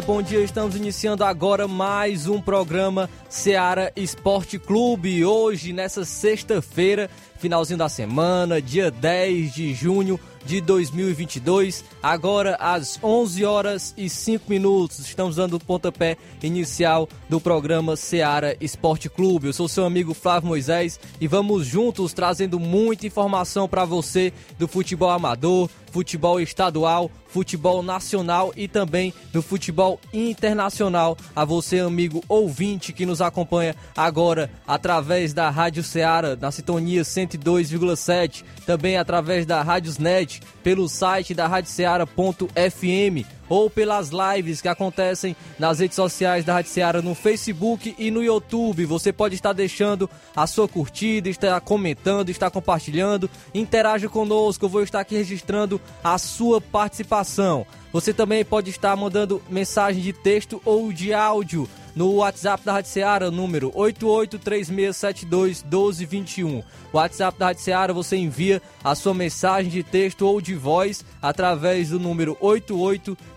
Bom dia. Estamos iniciando agora mais um programa Seara Esporte Clube. Hoje, nessa sexta-feira, finalzinho da semana, dia 10 de junho de 2022. Agora às 11 horas e 5 minutos. Estamos dando o pontapé inicial do programa Seara Esporte Clube. Eu sou seu amigo Flávio Moisés e vamos juntos trazendo muita informação para você do futebol amador, futebol estadual, futebol nacional e também do futebol internacional. A você, amigo ouvinte que nos acompanha agora através da Rádio Ceará na sintonia 102,7, também através da Rádios Net, pelo site da radioceara.fm ou pelas lives que acontecem nas redes sociais da Rádio Ceará no Facebook e no YouTube. Você pode estar deixando a sua curtida, estar comentando, estar compartilhando. Interaja conosco, eu vou estar aqui registrando a sua participação. Você também pode estar mandando mensagem de texto ou de áudio no WhatsApp da Rádio Seara, número 8836721221. WhatsApp da Rádio Seara, você envia a sua mensagem de texto ou de voz através do número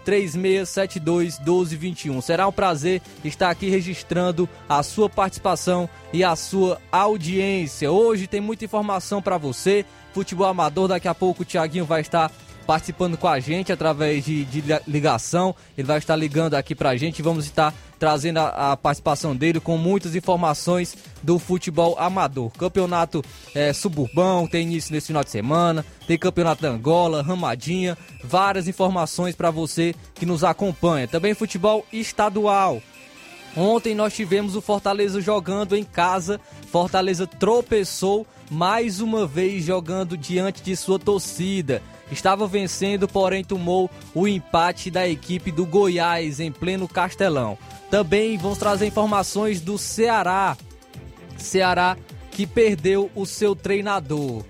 8836721221. Será um prazer estar aqui registrando a sua participação e a sua audiência. Hoje tem muita informação para você. Futebol amador, daqui a pouco o Thiaguinho vai estar participando com a gente através de, de ligação. Ele vai estar ligando aqui pra gente e vamos estar trazendo a, a, participação dele com muitas informações do futebol amador. Campeonato é, suburbão tem início nesse final de semana, tem campeonato da Angola, Ramadinha, várias informações para você que nos acompanha. Também futebol estadual. Ontem nós tivemos o Fortaleza jogando em casa. Fortaleza tropeçou mais uma vez jogando diante de sua torcida estava vencendo, porém tomou o empate da equipe do Goiás em pleno Castelão. Também vamos trazer informações do Ceará. Ceará que perdeu o seu treinador.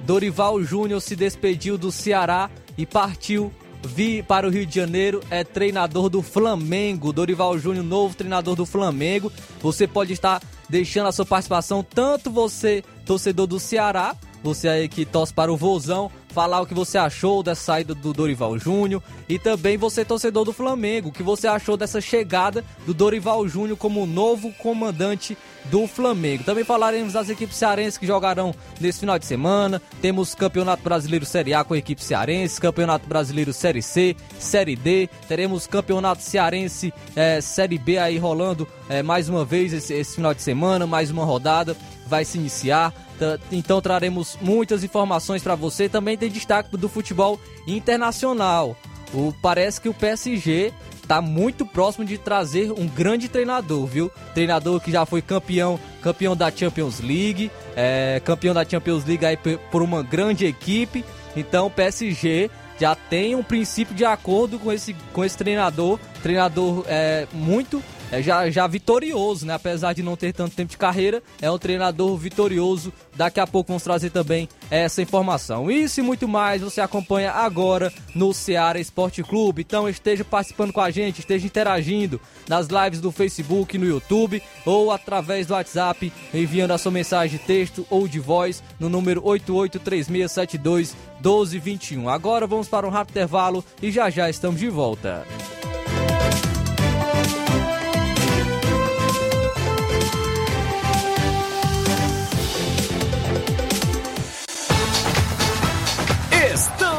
Dorival Júnior se despediu do Ceará e partiu vir para o Rio de Janeiro, é treinador do Flamengo. Dorival Júnior, novo treinador do Flamengo. Você pode estar deixando a sua participação, tanto você, torcedor do Ceará, você aí que torce para o Vozão, falar o que você achou dessa saída do Dorival Júnior e também você torcedor do Flamengo, o que você achou dessa chegada do Dorival Júnior como novo comandante do Flamengo. Também falaremos das equipes cearenses que jogarão nesse final de semana. Temos Campeonato Brasileiro Série A com a equipe cearense, Campeonato Brasileiro Série C, Série D. Teremos Campeonato Cearense é, Série B aí rolando é, mais uma vez esse, esse final de semana, mais uma rodada vai se iniciar. Então traremos muitas informações para você. Também tem destaque do futebol internacional. O, parece que o PSG está muito próximo de trazer um grande treinador, viu? Treinador que já foi campeão, campeão da Champions League, é, campeão da Champions League aí por uma grande equipe. Então o PSG já tem um princípio de acordo com esse, com esse treinador, treinador é, muito é já, já vitorioso, né? Apesar de não ter tanto tempo de carreira, é um treinador vitorioso. Daqui a pouco vamos trazer também essa informação. Isso e muito mais você acompanha agora no Ceará Esporte Clube. Então esteja participando com a gente, esteja interagindo nas lives do Facebook, no YouTube ou através do WhatsApp, enviando a sua mensagem de texto ou de voz no número 883672 1221. Agora vamos para um rápido intervalo e já já estamos de volta.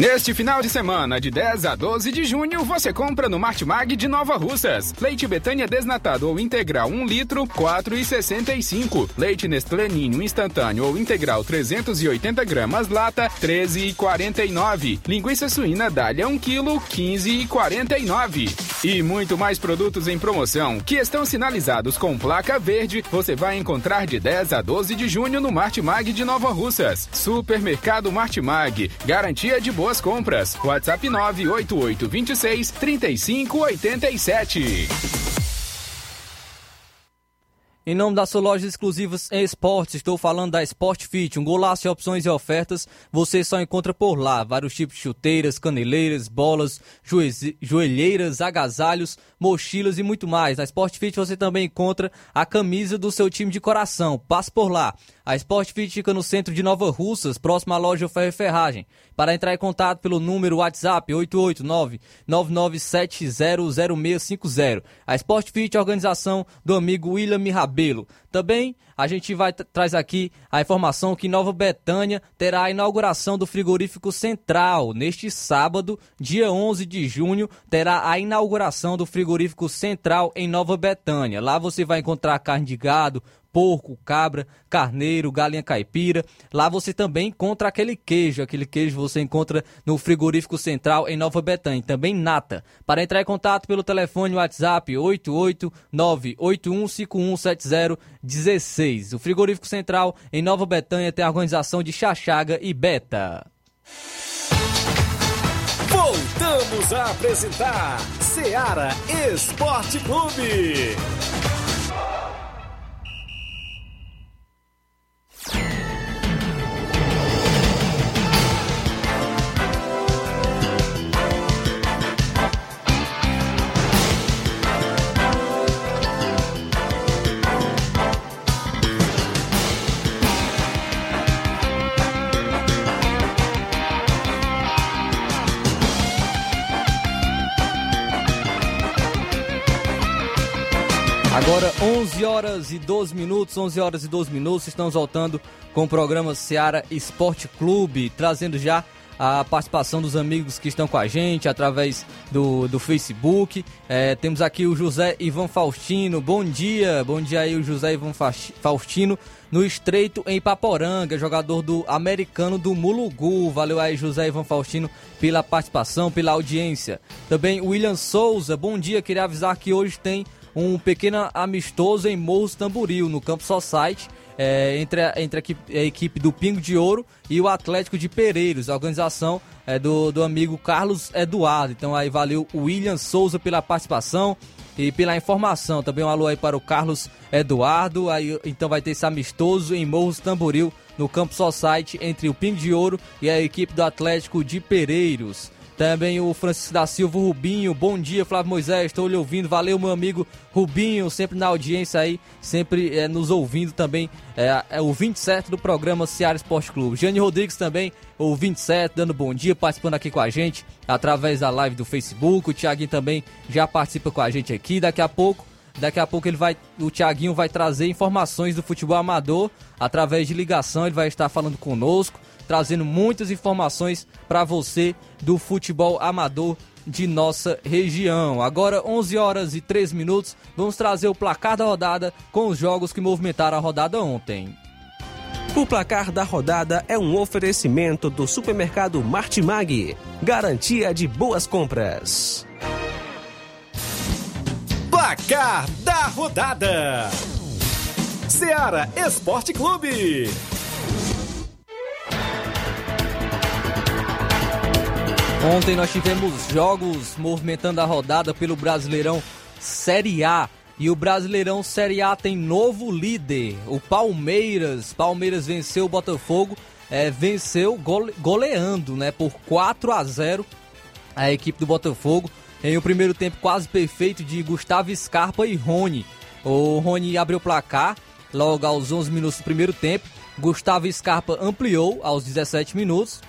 Neste final de semana, de 10 a 12 de junho, você compra no Martimag de Nova Russas. Leite Betânia desnatado ou integral 1 litro, 4,65. Leite Nestlé Ninho instantâneo ou integral 380 gramas, lata, 13,49. Linguiça suína Dália 1 kg, 15,49. E muito mais produtos em promoção que estão sinalizados com placa verde, você vai encontrar de 10 a 12 de junho no Martimag de Nova Russas. Supermercado Martimag, garantia de boa compras. WhatsApp 988 26 3587. Em nome das suas lojas exclusivas em esportes, estou falando da Sport Fit, um golaço de opções e ofertas, você só encontra por lá. Vários tipos de chuteiras, caneleiras, bolas, joelheiras, agasalhos, mochilas e muito mais. Na Sport Fit você também encontra a camisa do seu time de coração. Passe por lá. A Sport Fit fica no centro de Nova Russas, próximo à loja Ferro Ferragem. Para entrar em contato pelo número WhatsApp 889-99700650. A Sport Fit é organização do amigo William Rabelo. Também a gente vai traz aqui a informação que Nova Betânia terá a inauguração do frigorífico central. Neste sábado, dia 11 de junho, terá a inauguração do frigorífico central em Nova Betânia. Lá você vai encontrar carne de gado, porco, cabra, carneiro, galinha caipira. Lá você também encontra aquele queijo, aquele queijo você encontra no frigorífico central em Nova Betânia, também nata. Para entrar em contato pelo telefone WhatsApp 88981517016. O frigorífico central em Nova Betânia tem a organização de Chachaga e Beta. Voltamos a apresentar Seara Esporte Clube. Horas e 12 minutos, 11 horas e 12 minutos, estamos voltando com o programa Seara Esporte Clube, trazendo já a participação dos amigos que estão com a gente através do, do Facebook. É, temos aqui o José Ivan Faustino, bom dia, bom dia aí o José Ivan Faustino no Estreito em Paporanga, jogador do americano do Mulugu. Valeu aí José Ivan Faustino pela participação, pela audiência. Também William Souza, bom dia, queria avisar que hoje tem um pequeno amistoso em Morros Tamboril, no Campo Society, é, entre, a, entre a equipe, a, equipe, do Pingo de Ouro e o Atlético de Pereiros, a organização é, do, do amigo Carlos Eduardo. Então aí valeu o William Souza pela participação e pela informação. Também um alô aí para o Carlos Eduardo. Aí, então vai ter esse amistoso em Morros Tamboril, no Campo Society, entre o Pingo de Ouro e a equipe do Atlético de Pereiros. Também o Francisco da Silva Rubinho. Bom dia, Flávio Moisés. Estou lhe ouvindo. Valeu, meu amigo Rubinho, sempre na audiência aí, sempre é, nos ouvindo também. É, é, o 27 do programa Ceará Esporte Clube. Jane Rodrigues também, o 27, dando bom dia, participando aqui com a gente através da live do Facebook. O Thiaguinho também já participa com a gente aqui. Daqui a pouco Daqui a pouco ele vai, o Thiaguinho vai trazer informações do futebol amador através de ligação. Ele vai estar falando conosco trazendo muitas informações para você do futebol amador de nossa região. Agora 11 horas e 3 minutos, vamos trazer o placar da rodada com os jogos que movimentaram a rodada ontem. O placar da rodada é um oferecimento do supermercado Martimag, garantia de boas compras. Placar da rodada: Seara Esporte Clube. Ontem nós tivemos jogos movimentando a rodada pelo Brasileirão Série A. E o Brasileirão Série A tem novo líder, o Palmeiras. Palmeiras venceu o Botafogo, é, venceu gole, goleando, né, por 4 a 0 a equipe do Botafogo. Em o primeiro tempo quase perfeito de Gustavo Scarpa e Rony. O Rony abriu o placar logo aos 11 minutos do primeiro tempo. Gustavo Scarpa ampliou aos 17 minutos.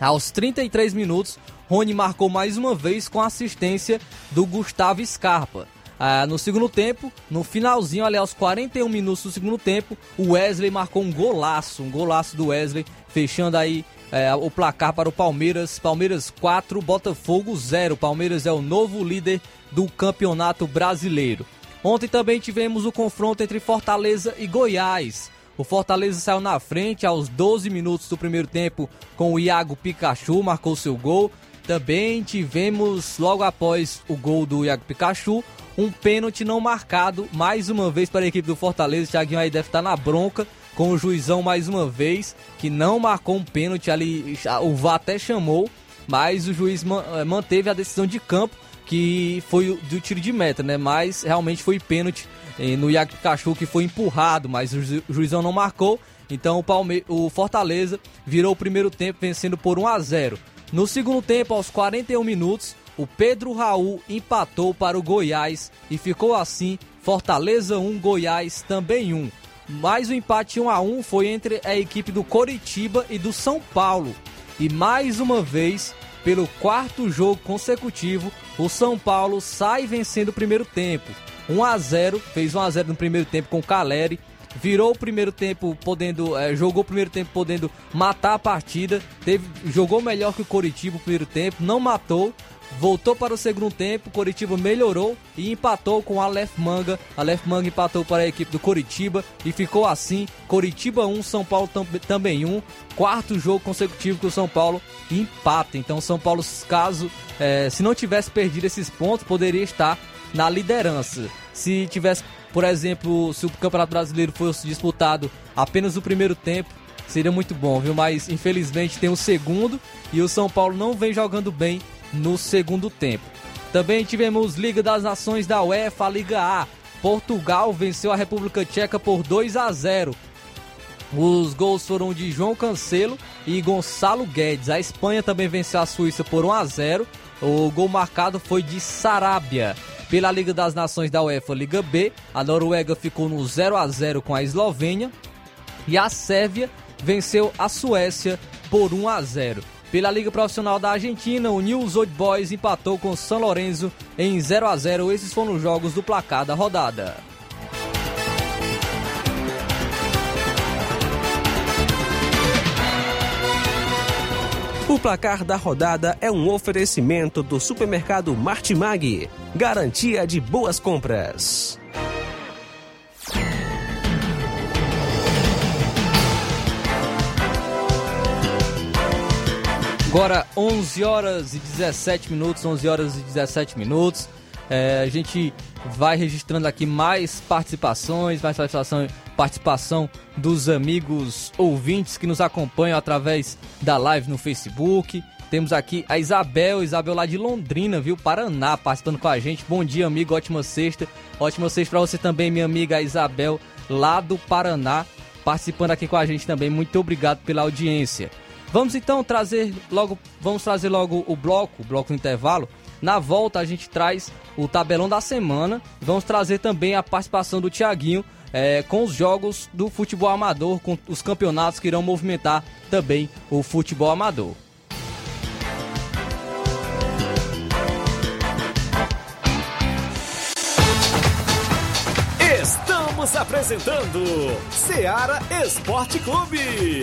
Aos 33 minutos, Rony marcou mais uma vez com assistência do Gustavo Scarpa. Ah, no segundo tempo, no finalzinho, ali aos 41 minutos do segundo tempo, o Wesley marcou um golaço, um golaço do Wesley, fechando aí é, o placar para o Palmeiras. Palmeiras 4, Botafogo 0. Palmeiras é o novo líder do Campeonato Brasileiro. Ontem também tivemos o confronto entre Fortaleza e Goiás. O Fortaleza saiu na frente aos 12 minutos do primeiro tempo com o Iago Pikachu, marcou seu gol. Também tivemos, logo após o gol do Iago Pikachu, um pênalti não marcado, mais uma vez para a equipe do Fortaleza. O Thiaguinho aí deve estar na bronca com o juizão mais uma vez, que não marcou um pênalti ali. O VAR até chamou, mas o juiz eh, manteve a decisão de campo que foi do tiro de meta, né? Mas realmente foi pênalti no Iago Pikachu que foi empurrado, mas o, ju o juizão não marcou. Então o, Palme o Fortaleza virou o primeiro tempo vencendo por 1 a 0. No segundo tempo, aos 41 minutos, o Pedro Raul empatou para o Goiás e ficou assim Fortaleza 1, Goiás também 1. Mais o um empate 1 a 1 foi entre a equipe do Coritiba e do São Paulo. E mais uma vez, pelo quarto jogo consecutivo, o São Paulo sai vencendo o primeiro tempo. 1 a 0, fez 1 a 0 no primeiro tempo com o Caleri, virou o primeiro tempo podendo, é, jogou o primeiro tempo podendo matar a partida, teve, jogou melhor que o Coritiba o primeiro tempo, não matou, voltou para o segundo tempo, Coritiba melhorou e empatou com a Manga. Aleph Manga empatou para a equipe do Coritiba e ficou assim, Coritiba 1, São Paulo tam também 1. Quarto jogo consecutivo que o São Paulo empata. Então São Paulo, caso é, se não tivesse perdido esses pontos, poderia estar na liderança. Se tivesse, por exemplo, se o Campeonato Brasileiro fosse disputado apenas o primeiro tempo, seria muito bom, viu? Mas infelizmente tem o segundo e o São Paulo não vem jogando bem no segundo tempo. Também tivemos Liga das Nações da UEFA, Liga A. Portugal venceu a República Tcheca por 2 a 0. Os gols foram de João Cancelo e Gonçalo Guedes. A Espanha também venceu a Suíça por 1 a 0. O gol marcado foi de Sarabia. Pela Liga das Nações da UEFA Liga B, a Noruega ficou no 0 a 0 com a Eslovênia e a Sérvia venceu a Suécia por 1 a 0. Pela Liga Profissional da Argentina, o News Old Boys empatou com o São Lourenço em 0 a 0. Esses foram os jogos do placar da rodada. O placar da rodada é um oferecimento do supermercado Martimag, garantia de boas compras. Agora 11 horas e 17 minutos, 11 horas e 17 minutos. É, a gente vai registrando aqui mais participações, mais participação, participação dos amigos ouvintes que nos acompanham através da live no Facebook. Temos aqui a Isabel, Isabel lá de Londrina, viu? Paraná, participando com a gente. Bom dia, amigo. Ótima sexta. Ótima sexta para você também, minha amiga Isabel, lá do Paraná, participando aqui com a gente também. Muito obrigado pela audiência. Vamos então trazer logo, vamos trazer logo o bloco, o bloco do intervalo. Na volta a gente traz o tabelão da semana. Vamos trazer também a participação do Tiaguinho é, com os jogos do futebol amador, com os campeonatos que irão movimentar também o futebol amador. Estamos apresentando Seara Esporte Clube.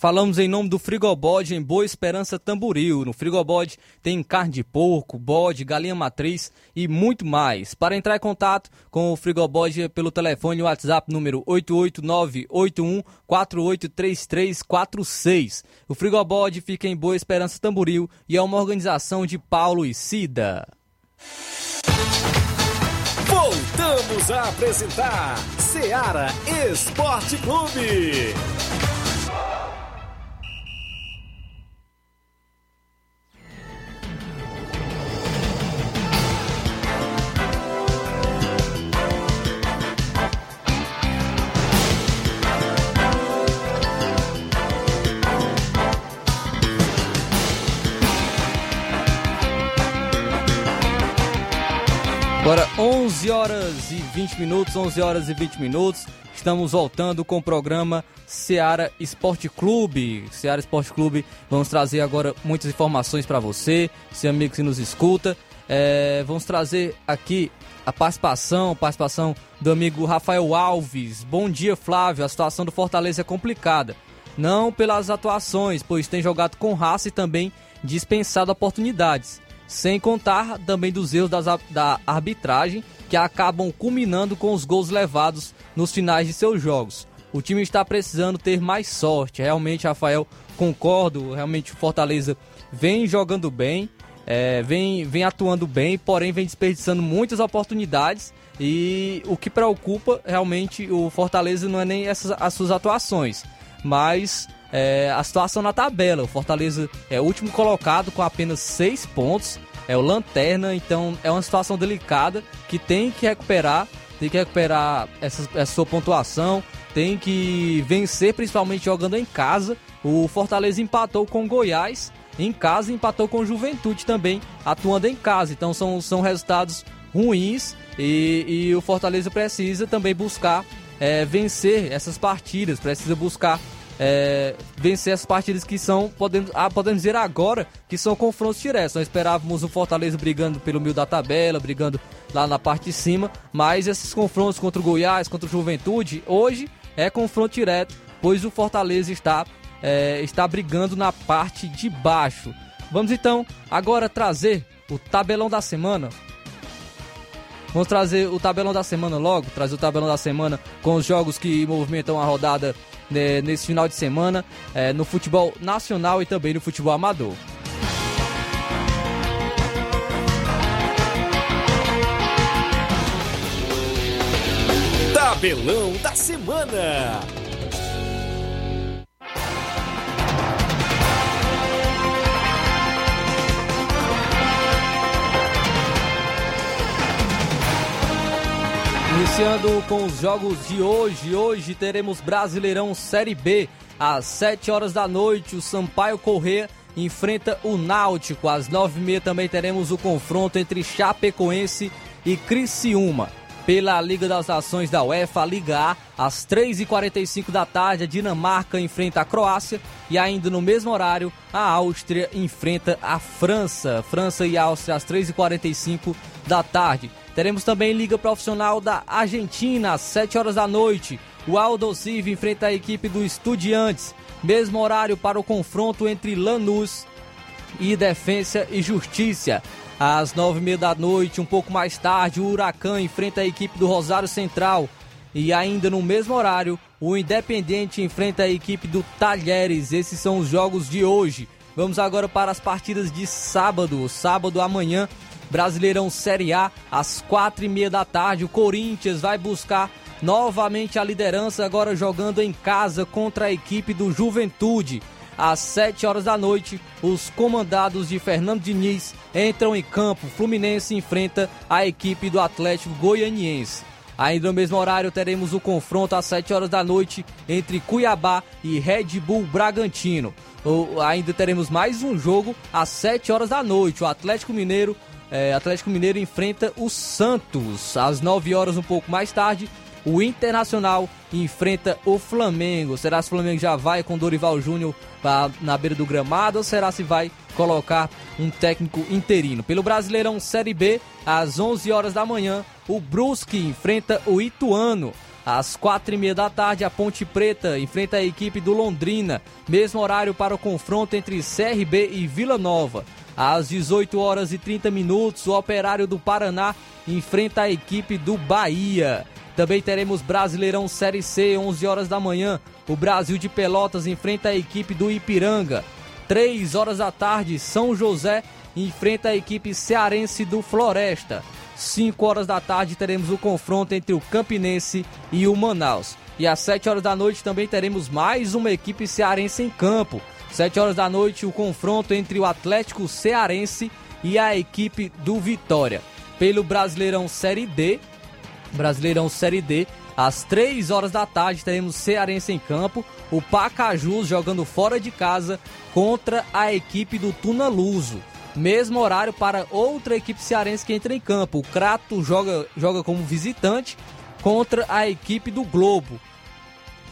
Falamos em nome do Frigobode em Boa Esperança Tamboril. No Frigobode tem carne de porco, bode, galinha matriz e muito mais. Para entrar em contato com o Frigobode pelo telefone WhatsApp número 88981483346. O Frigobode fica em Boa Esperança Tamboril e é uma organização de Paulo e Cida. Voltamos a apresentar Seara Esporte Clube. Agora 11 horas e 20 minutos, 11 horas e 20 minutos. Estamos voltando com o programa Seara Esporte Clube. Seara Esporte Clube, vamos trazer agora muitas informações para você, seu amigo que nos escuta. É, vamos trazer aqui a participação, participação do amigo Rafael Alves. Bom dia, Flávio. A situação do Fortaleza é complicada. Não pelas atuações, pois tem jogado com raça e também dispensado oportunidades. Sem contar também dos erros das, da arbitragem, que acabam culminando com os gols levados nos finais de seus jogos. O time está precisando ter mais sorte. Realmente, Rafael, concordo. Realmente, o Fortaleza vem jogando bem, é, vem, vem atuando bem, porém vem desperdiçando muitas oportunidades. E o que preocupa realmente o Fortaleza não é nem essas, as suas atuações, mas é, a situação na tabela. O Fortaleza é o último colocado com apenas seis pontos, é o lanterna, então é uma situação delicada que tem que recuperar, tem que recuperar essa, essa sua pontuação, tem que vencer, principalmente jogando em casa. O Fortaleza empatou com Goiás em casa empatou com Juventude também, atuando em casa. Então são, são resultados ruins e, e o Fortaleza precisa também buscar é, vencer essas partidas, precisa buscar é, vencer essas partidas que são, podemos, ah, podemos dizer agora, que são confrontos diretos. Nós esperávamos o Fortaleza brigando pelo meio da tabela, brigando lá na parte de cima, mas esses confrontos contra o Goiás, contra o Juventude, hoje é confronto direto, pois o Fortaleza está, é, está brigando na parte de baixo. Vamos então agora trazer o tabelão da semana. Vamos trazer o tabelão da semana logo, trazer o tabelão da semana com os jogos que movimentam a rodada né, nesse final de semana é, no futebol nacional e também no futebol amador. Tabelão da Semana. Iniciando com os jogos de hoje. Hoje teremos Brasileirão Série B. Às 7 horas da noite, o Sampaio Corrêa enfrenta o Náutico. Às 9h30 também teremos o confronto entre Chapecoense e Criciúma pela Liga das Nações da UEFA, Liga A, às 3h45 da tarde, a Dinamarca enfrenta a Croácia e ainda no mesmo horário, a Áustria enfrenta a França. França e Áustria às 3h45 da tarde. Teremos também Liga Profissional da Argentina, às 7 horas da noite. O Aldo Civi enfrenta a equipe do Estudiantes. Mesmo horário para o confronto entre Lanús e Defensa e Justiça às nove e meia da noite. Um pouco mais tarde, o Huracan enfrenta a equipe do Rosário Central. E ainda no mesmo horário, o Independente enfrenta a equipe do Talheres. Esses são os jogos de hoje. Vamos agora para as partidas de sábado. Sábado amanhã, Brasileirão Série A, às quatro e meia da tarde. O Corinthians vai buscar novamente a liderança, agora jogando em casa contra a equipe do Juventude às 7 horas da noite, os comandados de Fernando Diniz entram em campo. Fluminense enfrenta a equipe do Atlético Goianiense. Ainda no mesmo horário teremos o confronto às 7 horas da noite entre Cuiabá e Red Bull Bragantino. O, ainda teremos mais um jogo às 7 horas da noite. O Atlético Mineiro, é, Atlético Mineiro enfrenta o Santos. Às 9 horas, um pouco mais tarde, o Internacional enfrenta o Flamengo. Será se o Flamengo já vai com Dorival Júnior na beira do gramado ou será se vai colocar um técnico interino? Pelo Brasileirão Série B, às 11 horas da manhã, o Brusque enfrenta o Ituano. Às quatro e meia da tarde, a Ponte Preta enfrenta a equipe do Londrina. Mesmo horário para o confronto entre CRB e Vila Nova. Às 18 horas e 30 minutos, o Operário do Paraná enfrenta a equipe do Bahia. Também teremos Brasileirão Série C, 11 horas da manhã. O Brasil de Pelotas enfrenta a equipe do Ipiranga. 3 horas da tarde, São José enfrenta a equipe cearense do Floresta. 5 horas da tarde teremos o confronto entre o Campinense e o Manaus. E às 7 horas da noite também teremos mais uma equipe cearense em campo. 7 horas da noite, o confronto entre o Atlético Cearense e a equipe do Vitória. Pelo Brasileirão Série D, Brasileirão Série D. Às 3 horas da tarde teremos Cearense em campo, o Pacajus jogando fora de casa contra a equipe do Tunaluso. Mesmo horário para outra equipe cearense que entra em campo. O Crato joga, joga como visitante contra a equipe do Globo.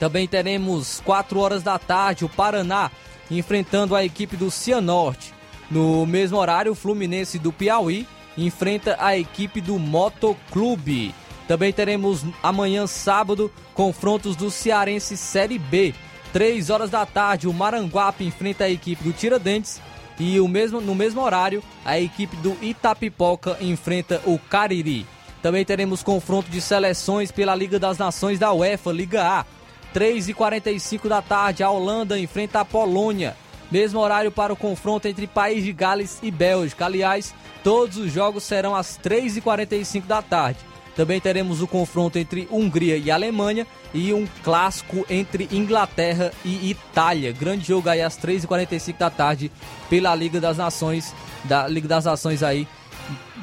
Também teremos 4 horas da tarde o Paraná enfrentando a equipe do Cianorte. No mesmo horário, o Fluminense do Piauí enfrenta a equipe do Motoclube. Também teremos amanhã, sábado, confrontos do Cearense Série B. 3 horas da tarde, o Maranguape enfrenta a equipe do Tiradentes. E o mesmo, no mesmo horário, a equipe do Itapipoca enfrenta o Cariri. Também teremos confronto de seleções pela Liga das Nações da UEFA, Liga A. 3h45 da tarde, a Holanda enfrenta a Polônia. Mesmo horário para o confronto entre País de Gales e Bélgica. Aliás, todos os jogos serão às 3h45 da tarde. Também teremos o confronto entre Hungria e Alemanha e um clássico entre Inglaterra e Itália. Grande jogo aí às 3h45 da tarde pela Liga das Nações, da Liga das Nações aí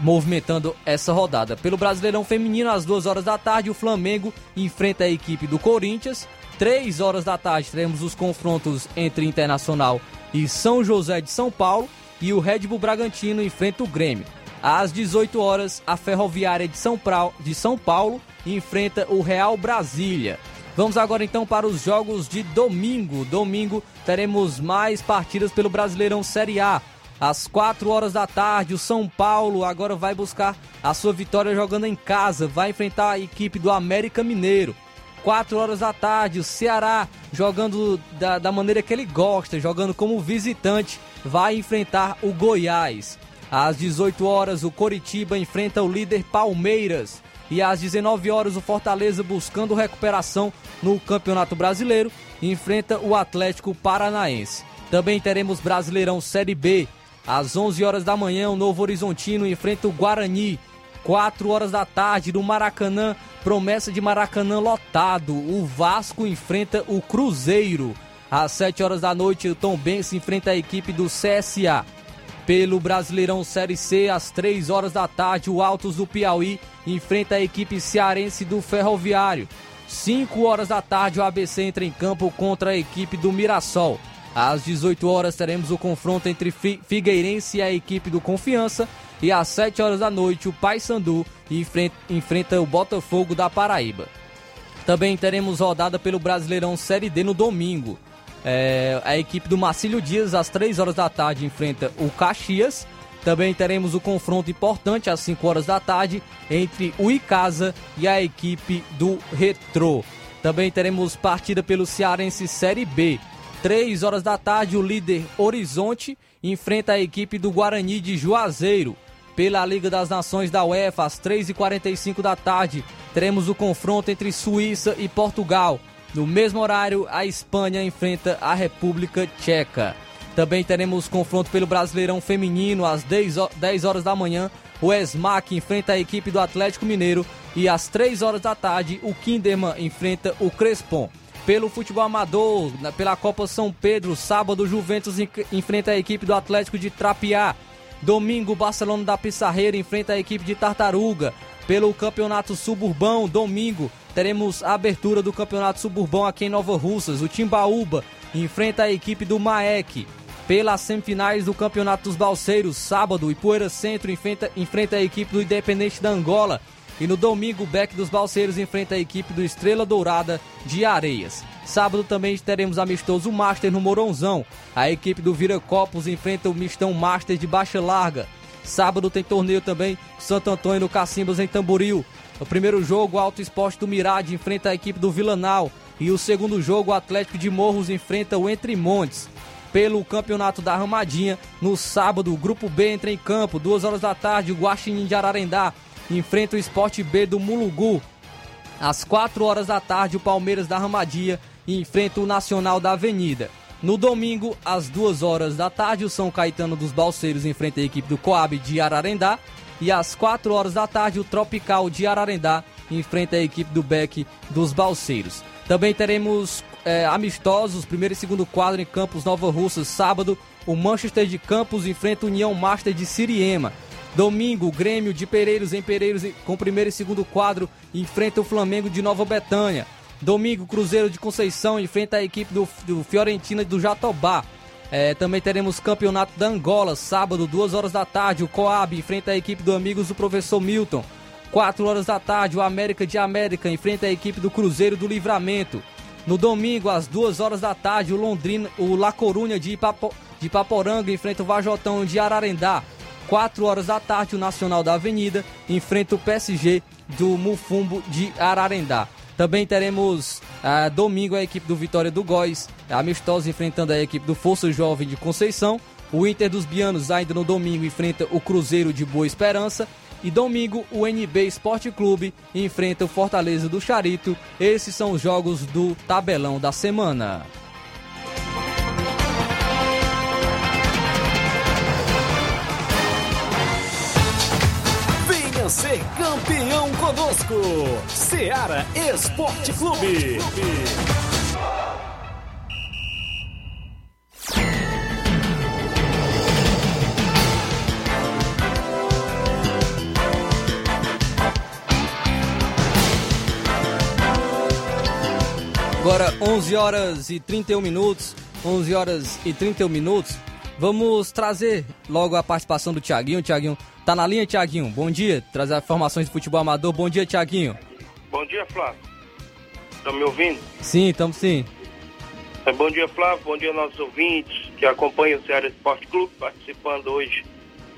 movimentando essa rodada. Pelo Brasileirão Feminino, às 2 horas da tarde, o Flamengo enfrenta a equipe do Corinthians. 3 horas da tarde teremos os confrontos entre Internacional e São José de São Paulo e o Red Bull Bragantino enfrenta o Grêmio. Às 18 horas, a Ferroviária de São, de São Paulo enfrenta o Real Brasília. Vamos agora então para os jogos de domingo. Domingo teremos mais partidas pelo Brasileirão Série A. Às 4 horas da tarde, o São Paulo agora vai buscar a sua vitória jogando em casa. Vai enfrentar a equipe do América Mineiro. 4 horas da tarde, o Ceará jogando da, da maneira que ele gosta, jogando como visitante, vai enfrentar o Goiás. Às 18 horas, o Coritiba enfrenta o líder Palmeiras. E às 19 horas, o Fortaleza, buscando recuperação no Campeonato Brasileiro, enfrenta o Atlético Paranaense. Também teremos Brasileirão Série B. Às 11 horas da manhã, o Novo Horizontino enfrenta o Guarani. 4 horas da tarde, no Maracanã, promessa de Maracanã lotado. O Vasco enfrenta o Cruzeiro. Às 7 horas da noite, o Tom Benz enfrenta a equipe do CSA. Pelo Brasileirão Série C, às 3 horas da tarde, o Altos do Piauí enfrenta a equipe cearense do Ferroviário. 5 horas da tarde, o ABC entra em campo contra a equipe do Mirassol. Às 18 horas, teremos o confronto entre Figueirense e a equipe do Confiança. E às 7 horas da noite, o Paysandu enfrenta, enfrenta o Botafogo da Paraíba. Também teremos rodada pelo Brasileirão Série D no domingo. É, a equipe do Marcílio Dias, às 3 horas da tarde, enfrenta o Caxias. Também teremos o confronto importante às 5 horas da tarde entre o Icasa e a equipe do Retrô. Também teremos partida pelo Cearense Série B. 3 horas da tarde, o líder Horizonte enfrenta a equipe do Guarani de Juazeiro. Pela Liga das Nações da UEFA, às 3h45 da tarde, teremos o confronto entre Suíça e Portugal. No mesmo horário, a Espanha enfrenta a República Tcheca. Também teremos confronto pelo Brasileirão Feminino às 10 horas da manhã. O Esmac enfrenta a equipe do Atlético Mineiro e às 3 horas da tarde o Kinderman enfrenta o Crespon. Pelo futebol amador, pela Copa São Pedro, sábado o Juventus enfrenta a equipe do Atlético de Trapiá. Domingo, Barcelona da Pissarreira enfrenta a equipe de Tartaruga. Pelo Campeonato Suburbão, domingo, teremos a abertura do Campeonato Suburbão aqui em Nova Russas. O Timbaúba enfrenta a equipe do Maek. Pelas semifinais do Campeonato dos Balseiros, sábado, Ipueira Centro enfrenta, enfrenta a equipe do Independente da Angola. E no domingo, o Beck dos Balseiros enfrenta a equipe do Estrela Dourada de Areias. Sábado também teremos amistoso Master no Moronzão. A equipe do Viracopos enfrenta o Mistão Master de Baixa Larga. Sábado tem torneio também Santo Antônio no Cacimbas em Tamboril. O primeiro jogo, o Alto Esporte do Mirade enfrenta a equipe do Vilanal. E o segundo jogo, o Atlético de Morros enfrenta o Entre Montes. Pelo Campeonato da Ramadinha, no sábado, o Grupo B entra em campo. Duas horas da tarde, o Guaxinim de Ararendá enfrenta o Esporte B do Mulugu. Às quatro horas da tarde, o Palmeiras da Ramadinha enfrenta o Nacional da Avenida. No domingo, às duas horas da tarde, o São Caetano dos Balseiros enfrenta a equipe do Coab de Ararendá. E às 4 horas da tarde, o Tropical de Ararendá enfrenta a equipe do Beck dos Balseiros. Também teremos é, amistosos, primeiro e segundo quadro em Campos Nova Russa. Sábado, o Manchester de Campos enfrenta o União Master de Siriema. Domingo, o Grêmio de Pereiros em Pereiros com primeiro e segundo quadro enfrenta o Flamengo de Nova Betânia. Domingo, Cruzeiro de Conceição enfrenta a equipe do, do Fiorentina do Jatobá. É, também teremos campeonato da Angola, sábado, 2 horas da tarde. O Coab enfrenta a equipe do Amigos do Professor Milton. 4 horas da tarde, o América de América enfrenta a equipe do Cruzeiro do Livramento. No domingo, às 2 horas da tarde, o Londrina, o La Corunha de, Ipapo, de Paporanga enfrenta o Vajotão de Ararendá. 4 horas da tarde, o Nacional da Avenida enfrenta o PSG do Mufumbo de Ararendá. Também teremos ah, domingo a equipe do Vitória do Góis, amistosa enfrentando a equipe do Força Jovem de Conceição. O Inter dos Bianos ainda no domingo enfrenta o Cruzeiro de Boa Esperança. E domingo o NB Esporte Clube enfrenta o Fortaleza do Charito. Esses são os jogos do tabelão da semana. Ser campeão conosco, Seara Esporte Clube. Agora 11 horas e 31 minutos, 11 horas e 31 minutos. Vamos trazer logo a participação do Tiaguinho. Tiaguinho tá na linha, Tiaguinho. Bom dia. Trazer informações de futebol amador. Bom dia, Tiaguinho. Bom dia, Flávio. Estão me ouvindo? Sim, estamos sim. É, bom dia, Flávio. Bom dia, nossos ouvintes que acompanham o Ceará Esporte Clube, participando hoje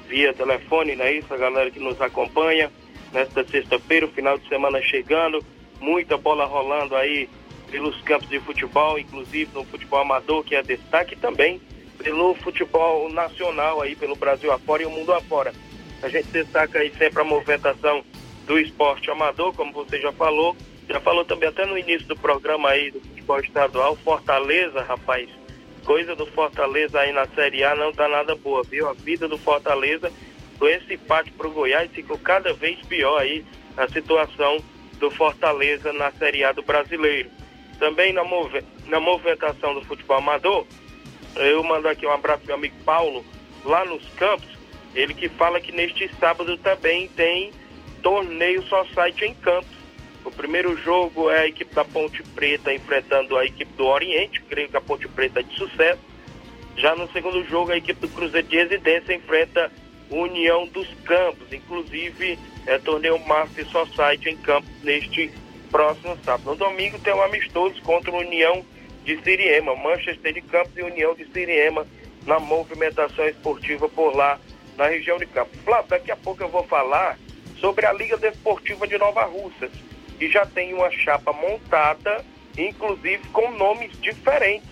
via telefone, não é isso? A galera que nos acompanha nesta sexta-feira, final de semana chegando, muita bola rolando aí pelos campos de futebol, inclusive no futebol amador, que é destaque também pelo futebol nacional aí, pelo Brasil afora e o mundo afora. A gente destaca aí sempre a movimentação do esporte amador, como você já falou, já falou também até no início do programa aí do futebol estadual, Fortaleza, rapaz, coisa do Fortaleza aí na Série A não tá nada boa, viu? A vida do Fortaleza, com esse empate pro Goiás, ficou cada vez pior aí a situação do Fortaleza na Série A do Brasileiro. Também na, move na movimentação do futebol amador, eu mando aqui um abraço meu amigo Paulo, lá nos campos, ele que fala que neste sábado também tem torneio só site em campos. O primeiro jogo é a equipe da Ponte Preta enfrentando a equipe do Oriente, creio que a Ponte Preta é de sucesso. Já no segundo jogo, a equipe do Cruzeiro de Residência enfrenta União dos Campos, inclusive é torneio Master Society em Campos neste próximo sábado. No domingo tem um amistoso contra a União de Siriema, Manchester de Campos e União de Siriema na movimentação esportiva por lá na região de Campos. Daqui a pouco eu vou falar sobre a Liga Desportiva de Nova Russas, que já tem uma chapa montada, inclusive com nomes diferentes,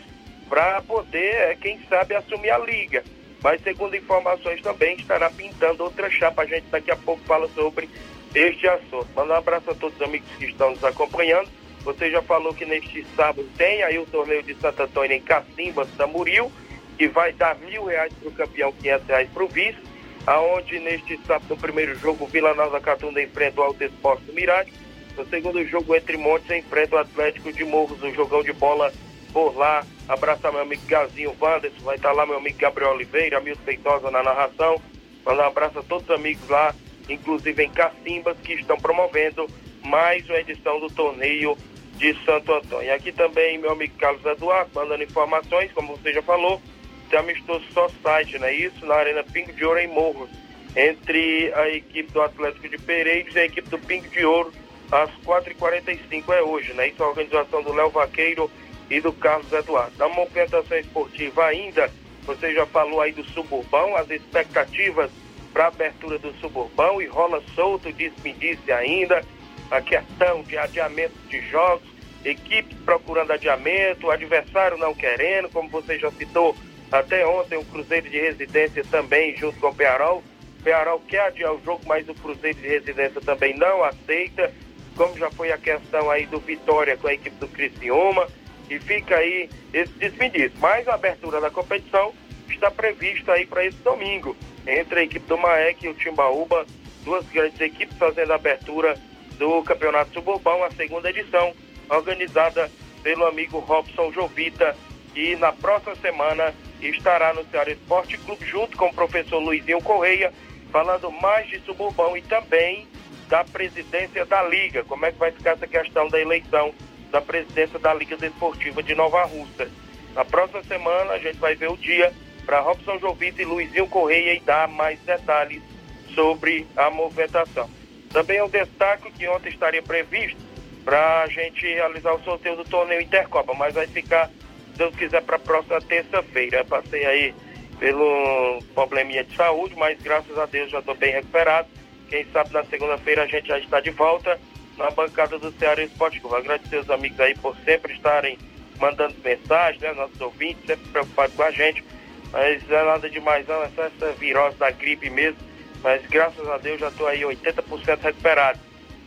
para poder, é, quem sabe, assumir a liga. Mas, segundo informações, também estará pintando outra chapa. A gente daqui a pouco fala sobre este assunto. Manda um abraço a todos os amigos que estão nos acompanhando. Você já falou que neste sábado tem aí o torneio de Santo Antônio em Cacimba, Tamuril, que vai dar mil reais para o campeão, quinhentos reais para o vice, aonde neste sábado, no primeiro jogo, Vila Nova Catunda enfrenta o Alto Esporte do no segundo jogo, Entre Montes enfrenta o Atlético de Morros, um jogão de bola por lá. Abraçar meu amigo Gazinho Wanderson, vai estar lá meu amigo Gabriel Oliveira, Milton Feitosa na narração. Mandar um abraço a todos os amigos lá inclusive em Cacimbas, que estão promovendo mais uma edição do torneio de Santo Antônio. Aqui também meu amigo Carlos Eduardo, mandando informações, como você já falou, tem amistoso só site, não é isso? Na Arena Pingo de Ouro em Morros, entre a equipe do Atlético de Pereiros e a equipe do Pingo de Ouro, às 4h45 é hoje, né? Isso é a organização do Léo Vaqueiro e do Carlos Eduardo. Na movimentação esportiva ainda, você já falou aí do suburbão, as expectativas para a abertura do suburbão e rola solto, disse-me-disse ainda, a questão de adiamento de jogos, equipes procurando adiamento, adversário não querendo, como você já citou, até ontem o Cruzeiro de Residência também junto com o Pearol. Pearol quer adiar o jogo, mas o Cruzeiro de Residência também não aceita, como já foi a questão aí do Vitória com a equipe do Criciúma, e fica aí esse despedido. Mas a abertura da competição está prevista aí para esse domingo entre a equipe do Maek e o Timbaúba, duas grandes equipes fazendo a abertura do Campeonato Suburbão, a segunda edição, organizada pelo amigo Robson Jovita, que na próxima semana estará no Ceará Esporte Clube junto com o professor Luizinho Correia, falando mais de Suburbão e também da presidência da Liga, como é que vai ficar essa questão da eleição da presidência da Liga Desportiva de Nova Russa. Na próxima semana a gente vai ver o dia para Robson Jovita e Luizinho Correia e dar mais detalhes sobre a movimentação. Também eu destaco que ontem estaria previsto para a gente realizar o sorteio do torneio Intercopa, mas vai ficar, Deus quiser, para a próxima terça-feira. Passei aí pelo probleminha de saúde, mas graças a Deus já estou bem recuperado. Quem sabe na segunda-feira a gente já está de volta na bancada do Ceará Esporte Clube. Agradecer os amigos aí por sempre estarem mandando mensagens, né? Nossos ouvintes, sempre preocupados com a gente. Mas não é nada demais não, é só essa virose da gripe mesmo. Mas graças a Deus já estou aí 80% recuperado.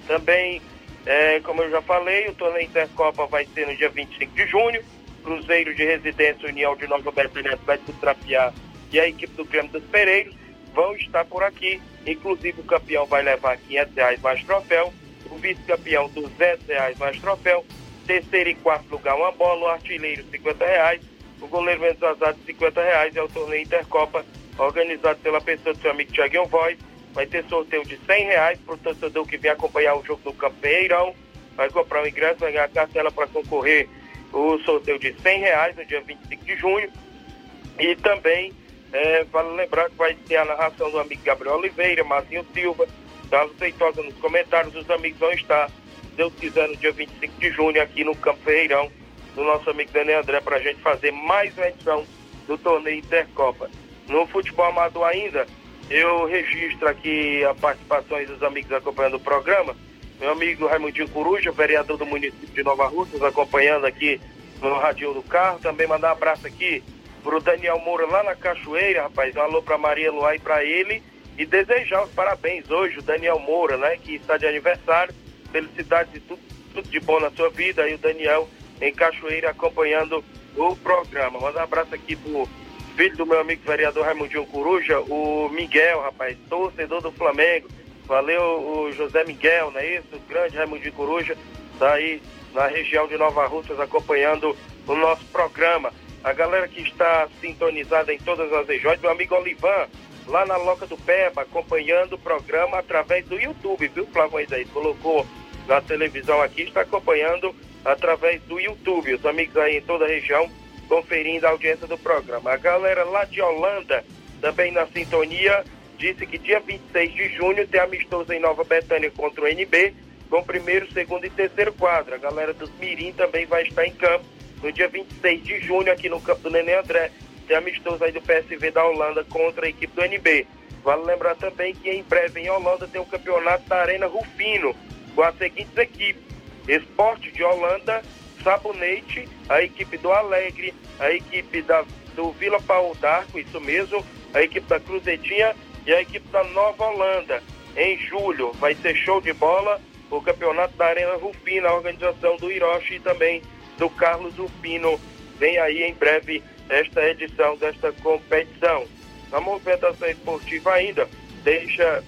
Também, é, como eu já falei, o torneio Intercopa vai ser no dia 25 de junho. Cruzeiro de Residência União de Nova Betânia Atlético Trapiá e a equipe do Grêmio dos Pereiros vão estar por aqui. Inclusive o campeão vai levar 500 reais mais troféu, o vice-campeão 200 reais mais troféu, terceiro e quarto lugar uma bola, o artilheiro 50 reais, o goleiro menos azado 50 reais. É o torneio Intercopa organizado pela pessoa do seu amigo Thiaguinho Voz. Vai ter sorteio de 100 reais para o torcedor que vem acompanhar o jogo no Campeirão. Vai comprar o ingresso, vai ganhar a cartela para concorrer o sorteio de 100 reais no dia 25 de junho. E também é, vale lembrar que vai ter a narração do amigo Gabriel Oliveira, Marcinho Silva, Carlos Feitosa nos comentários. Os amigos vão estar, se Deus quiser, no dia 25 de junho aqui no Campo Ferreirão, do nosso amigo Daniel André, para a gente fazer mais uma edição do torneio Intercopa. No futebol amador ainda, eu registro aqui a participação dos amigos acompanhando o programa. Meu amigo Raimundinho Coruja, vereador do município de Nova Rússia, acompanhando aqui no radinho do carro. Também mandar um abraço aqui pro Daniel Moura lá na Cachoeira, rapaz. Um alô pra Maria Luá e pra ele. E desejar os parabéns hoje, o Daniel Moura, né? Que está de aniversário. Felicidades e tudo, tudo de bom na sua vida. E o Daniel em Cachoeira acompanhando o programa. Mandar um abraço aqui pro filho do meu amigo vereador Raimundinho Coruja, o Miguel, rapaz, torcedor do Flamengo. Valeu o José Miguel, não é isso? O grande Raimundinho Coruja, tá aí na região de Nova Russas acompanhando o nosso programa. A galera que está sintonizada em todas as regiões, meu amigo Olivan, lá na Loca do Peba, acompanhando o programa através do YouTube, viu, Flávio Moisés? Colocou na televisão aqui, está acompanhando através do YouTube. Os amigos aí em toda a região conferindo a audiência do programa. A galera lá de Holanda, também na sintonia, disse que dia 26 de junho tem amistoso em Nova Betânia contra o NB, com primeiro, segundo e terceiro quadro. A galera dos Mirim também vai estar em campo no dia 26 de junho aqui no campo do Nenê André. Tem amistoso aí do PSV da Holanda contra a equipe do NB. Vale lembrar também que em breve em Holanda tem o campeonato da Arena Rufino, com as seguintes equipes: Esporte de Holanda, Sabonete, a equipe do Alegre, a equipe da, do Vila Paulo d'Arco, isso mesmo, a equipe da Cruzetinha e a equipe da Nova Holanda. Em julho vai ser show de bola o campeonato da Arena Rufino, a organização do Hiroshi e também do Carlos Rufino. Vem aí em breve esta edição desta competição. Na movimentação esportiva ainda, deixa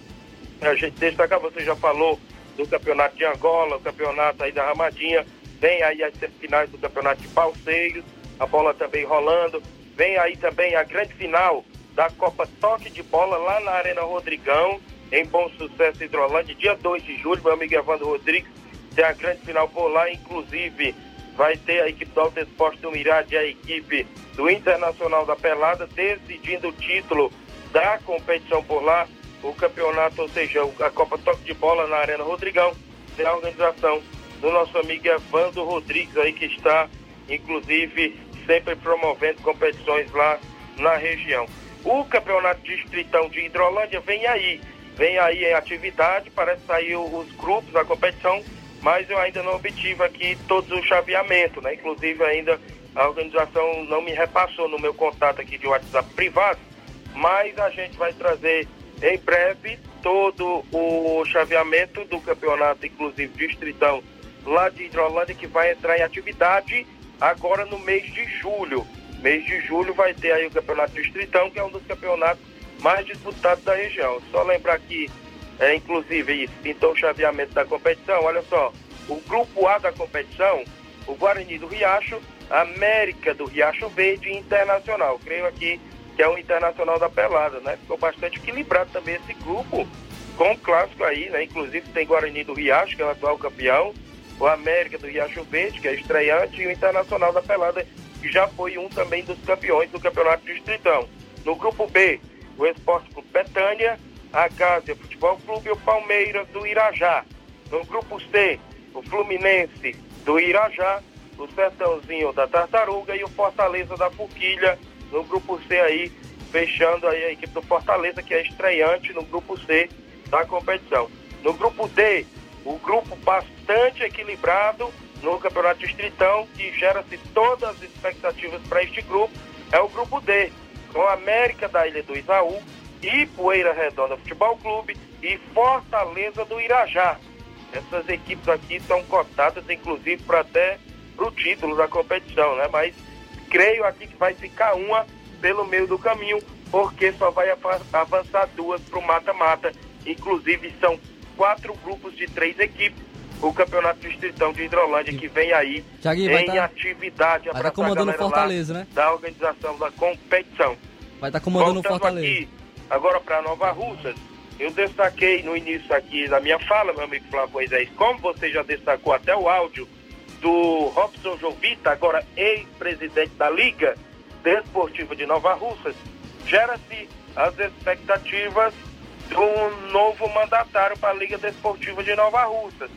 a gente destacar, você já falou do campeonato de Angola, o campeonato aí da Ramadinha, vem aí as semifinais do campeonato de Palseiros, a bola também rolando, vem aí também a grande final da Copa Toque de Bola lá na Arena Rodrigão, em Bom Sucesso Hidrolândia, dia 2 de julho, meu amigo Evandro Rodrigues, tem a grande final por lá, inclusive vai ter a equipe do Alto Esporte do Mirade e a equipe do Internacional da Pelada decidindo o título da competição por lá, o campeonato, ou seja, a Copa Toque de Bola na Arena Rodrigão, tem a organização do nosso amigo Evandro Rodrigues aí que está, inclusive, sempre promovendo competições lá na região. O campeonato distritão de Hidrolândia vem aí, vem aí em atividade, parece sair os grupos da competição, mas eu ainda não obtive aqui todos os chaveamentos, né? Inclusive ainda a organização não me repassou no meu contato aqui de WhatsApp privado, mas a gente vai trazer em breve todo o chaveamento do campeonato, inclusive distritão lá de Hidrolândia, que vai entrar em atividade agora no mês de julho. Mês de julho vai ter aí o campeonato distritão, que é um dos campeonatos mais disputados da região. Só lembrar que, é, inclusive, isso, pintou o chaveamento da competição. Olha só, o grupo A da competição, o Guarani do Riacho, América do Riacho Verde e Internacional. Creio aqui que é o Internacional da Pelada, né? Ficou bastante equilibrado também esse grupo, com o clássico aí, né? Inclusive tem Guarani do Riacho, que é o atual campeão, o América do Riacho Verde, que é estreante, e o Internacional da Pelada, que já foi um também dos campeões do Campeonato Distritão. No grupo B, o Esporte Clube Betânia, a Gásia Futebol Clube e o Palmeiras do Irajá. No grupo C, o Fluminense do Irajá, o Sertãozinho da Tartaruga e o Fortaleza da Forquilha. No grupo C aí, fechando aí a equipe do Fortaleza, que é estreante no grupo C da competição. No grupo D, o grupo bastante equilibrado no Campeonato Distritão, que gera-se todas as expectativas para este grupo, é o grupo D, com América da Ilha do Isaú, Poeira Redonda Futebol Clube e Fortaleza do Irajá. Essas equipes aqui estão cotadas, inclusive, para até o título da competição, né? Mas creio aqui que vai ficar uma pelo meio do caminho, porque só vai avançar duas para o mata-mata. Inclusive, são quatro grupos de três equipes. O Campeonato Distritão de Hidrolândia que vem aí Thiaguinho, em tá, atividade vai tá comandando Fortaleza, né? da organização da competição. Vai estar tá comandando Voltando Fortaleza. Aqui, agora para Nova Russas, eu destaquei no início aqui da minha fala, meu amigo Flávio Moisés, como você já destacou até o áudio do Robson Jovita, agora ex-presidente da Liga Desportiva de Nova Russas, gera-se as expectativas do novo mandatário para a Liga Desportiva de Nova Russas.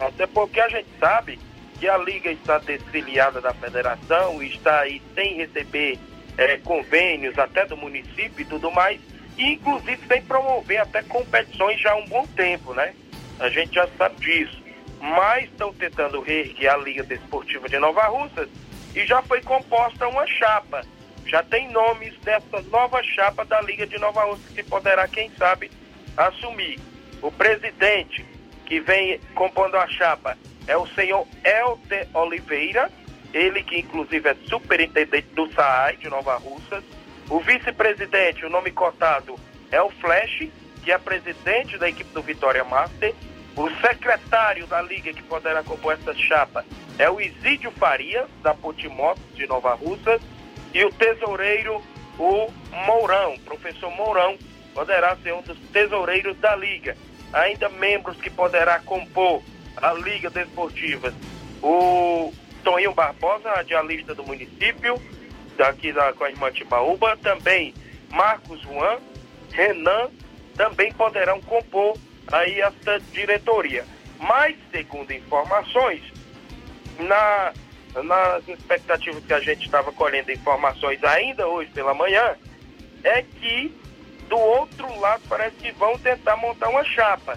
Até porque a gente sabe que a Liga está desfiliada da federação, está aí sem receber é, convênios até do município e tudo mais, e inclusive sem promover até competições já há um bom tempo, né? A gente já sabe disso. Mas estão tentando reerguer a Liga Desportiva de Nova Russas e já foi composta uma chapa. Já tem nomes dessa nova chapa da Liga de Nova Russas que poderá, quem sabe, assumir. O presidente que vem compondo a chapa é o senhor Elter Oliveira, ele que inclusive é superintendente do SAAI de Nova Russas. O vice-presidente, o nome cotado, é o Flash, que é presidente da equipe do Vitória Master. O secretário da liga que poderá compor essa chapa é o Isídio Farias, da Potimotos de Nova Russas. E o tesoureiro, o Mourão, professor Mourão, poderá ser um dos tesoureiros da liga. Ainda membros que poderá compor a Liga Desportiva. O Toninho Barbosa, radialista do município, daqui da, irmã Tibaúba, também Marcos Juan, Renan, também poderão compor aí esta diretoria. Mas, segundo informações, na, nas expectativas que a gente estava colhendo informações ainda hoje pela manhã, é que do outro lado parece que vão tentar montar uma chapa.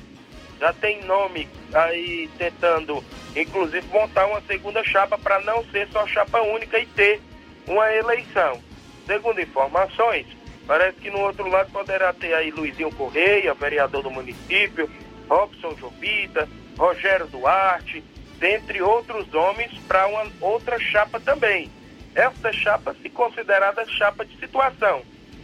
Já tem nome aí tentando, inclusive, montar uma segunda chapa para não ser só chapa única e ter uma eleição. Segundo informações, parece que no outro lado poderá ter aí Luizinho Correia, vereador do município, Robson Jovita, Rogério Duarte, dentre outros homens, para uma outra chapa também. Esta chapa se considerada chapa de situação.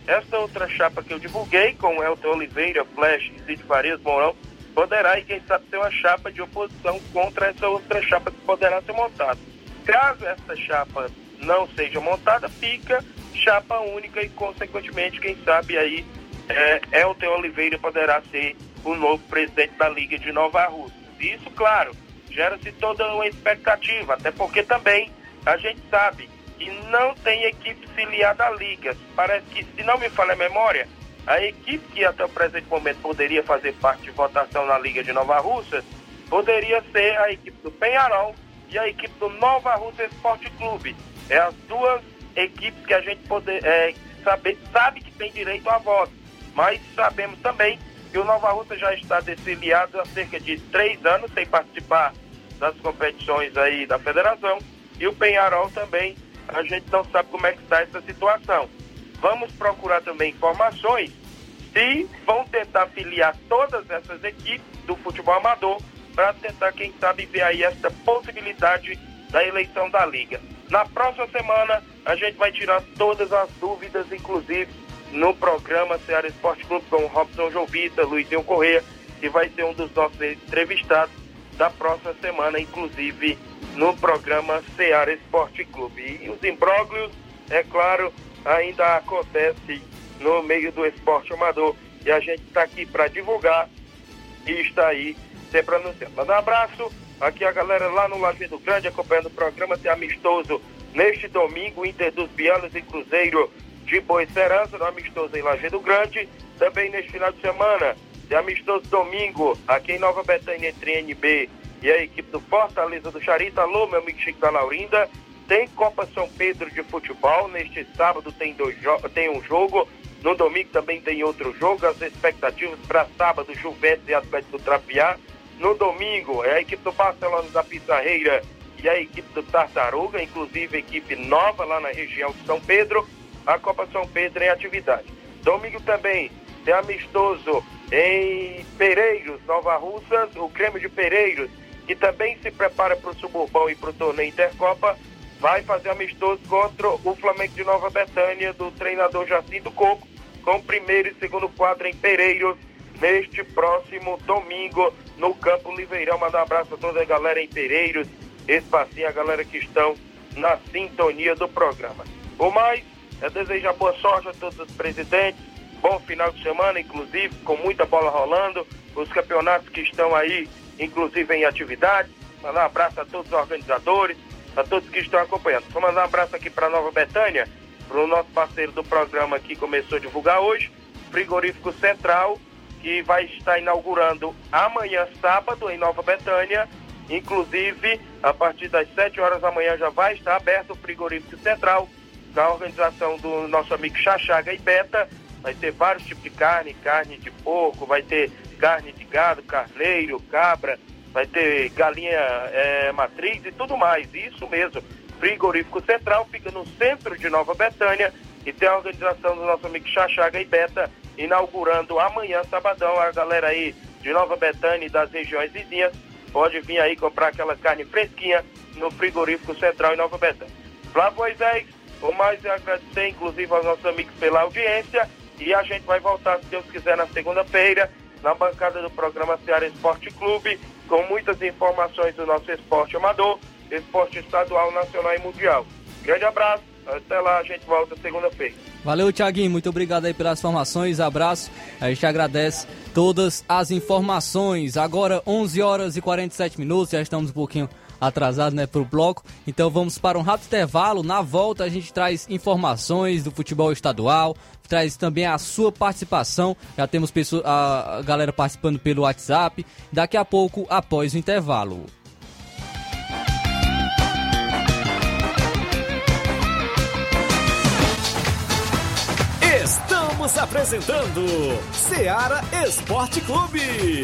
Esta outra chapa que eu divulguei, com Elton Oliveira, Flash e Cid Farias Mourão, poderá e quem sabe ter uma chapa de oposição contra essa outra chapa que poderá ser montada. Caso essa chapa não seja montada, fica chapa única e, consequentemente, quem sabe aí é, Elton Oliveira poderá ser o novo presidente da Liga de Nova Rússia. Isso, claro, gera-se toda uma expectativa, até porque também a gente sabe que não tem equipe filiada à Liga. Parece que, se não me falha a memória, a equipe que até o presente momento poderia fazer parte de votação na Liga de Nova Rússia poderia ser a equipe do Penharol e a equipe do Nova Rússia Esporte Clube. É as duas equipes que a gente poder, é, sabe, sabe que tem direito a voto, mas sabemos também que o Nova Rússia já está desfiliado há cerca de três anos sem participar das competições aí da federação e o Penharol também a gente não sabe como é que está essa situação. Vamos procurar também informações se vão tentar filiar todas essas equipes do futebol amador para tentar, quem sabe, ver aí essa possibilidade da eleição da liga. Na próxima semana a gente vai tirar todas as dúvidas, inclusive no programa Ceará Esporte Clube com Robson Jovita, Luizinho Corrêa, que vai ser um dos nossos entrevistados da próxima semana, inclusive no programa Ceará Esporte Clube. E os imbróglios, é claro, ainda acontecem no meio do esporte amador e a gente está aqui para divulgar e está aí sempre anunciando. Manda um abraço, aqui a galera lá no Lajeado Grande acompanhando o programa, tem amistoso Neste domingo, Inter dos Bianos e Cruzeiro de Boicerança, no amistoso em Lajeado Grande. Também neste final de semana, de amistoso domingo, aqui em Nova Betânia, entre NB e a equipe do Fortaleza do Charita. Alô, meu amigo Chico da Laurinda. Tem Copa São Pedro de futebol. Neste sábado tem, dois tem um jogo. No domingo também tem outro jogo. As expectativas para sábado, Juventus e Atlético do Trapiá. No domingo, é a equipe do Barcelona da Pizarreira e a equipe do Tartaruga, inclusive equipe nova lá na região de São Pedro. A Copa São Pedro em atividade. Domingo também tem amistoso em Pereiros, Nova Russas, o Grêmio de Pereiros, que também se prepara para o Suburbão e para o torneio Intercopa, vai fazer amistoso contra o Flamengo de Nova Betânia, do treinador Jacinto Coco, com primeiro e segundo quadro em Pereiros, neste próximo domingo, no Campo Liveirão. Mandar um abraço a toda a galera em Pereiros, espacinho, a galera que estão na sintonia do programa. O mais, é desejar boa sorte a todos os presidentes, bom final de semana, inclusive, com muita bola rolando, os campeonatos que estão aí, inclusive em atividade. Mandar um abraço a todos os organizadores, a todos que estão acompanhando. Vou mandar um abraço aqui para Nova Betânia, para o nosso parceiro do programa que começou a divulgar hoje, Frigorífico Central, que vai estar inaugurando amanhã, sábado, em Nova Betânia. Inclusive, a partir das 7 horas da manhã já vai estar aberto o Frigorífico Central, na organização do nosso amigo Chachaga e Beta. Vai ter vários tipos de carne, carne de porco, vai ter carne de gado, carneiro, cabra, vai ter galinha é, matriz e tudo mais. Isso mesmo. Frigorífico Central fica no centro de Nova Betânia e tem a organização do nosso amigo Chachaga e Beta inaugurando amanhã, sabadão. A galera aí de Nova Betânia e das regiões vizinhas pode vir aí comprar aquela carne fresquinha no Frigorífico Central em Nova Betânia. Flávio Moisés, o mais é agradecer, inclusive, aos nossos amigos pela audiência. E a gente vai voltar, se Deus quiser, na segunda-feira, na bancada do programa Ceará Esporte Clube, com muitas informações do nosso esporte amador, esporte estadual, nacional e mundial. Grande abraço, até lá, a gente volta segunda-feira. Valeu, Tiaguinho, muito obrigado aí pelas informações, abraço, a gente agradece todas as informações. Agora, 11 horas e 47 minutos, já estamos um pouquinho atrasados, né, pro bloco. Então vamos para um rápido intervalo. Na volta a gente traz informações do futebol estadual, traz também a sua participação. Já temos pessoas, a galera participando pelo WhatsApp. Daqui a pouco, após o intervalo. Estamos apresentando Seara Esporte Clube.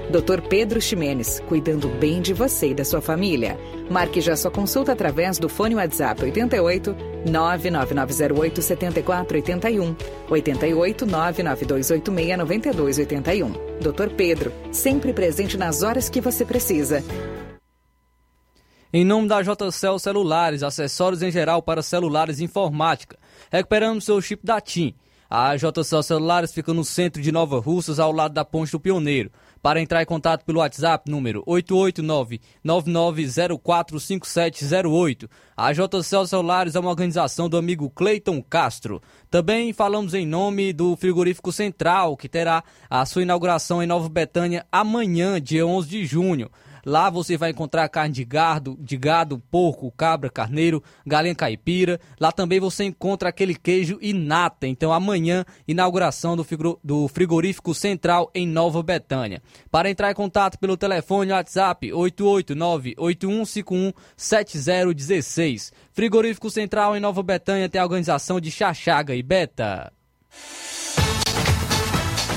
Dr. Pedro Ximenes, cuidando bem de você e da sua família. Marque já sua consulta através do fone WhatsApp 88 99908 7481 88 99286 9281. Dr. Pedro, sempre presente nas horas que você precisa. Em nome da JCL Celulares, acessórios em geral para celulares e informática. Recuperamos seu chip da TIM. A JCL Celulares fica no centro de Nova Russas, ao lado da Ponte do Pioneiro. Para entrar em contato pelo WhatsApp, número 889-9904-5708. A JCL Celulares é uma organização do amigo Cleiton Castro. Também falamos em nome do Frigorífico Central, que terá a sua inauguração em Nova Betânia amanhã, dia 11 de junho. Lá você vai encontrar carne de gado, de gado, porco, cabra, carneiro, galinha caipira. Lá também você encontra aquele queijo inata. Então amanhã, inauguração do, frigorífico central em Nova Betânia. Para entrar em contato pelo telefone WhatsApp 889-8151-7016. Frigorífico Central em Nova Betânia tem a organização de Chachaga e Beta.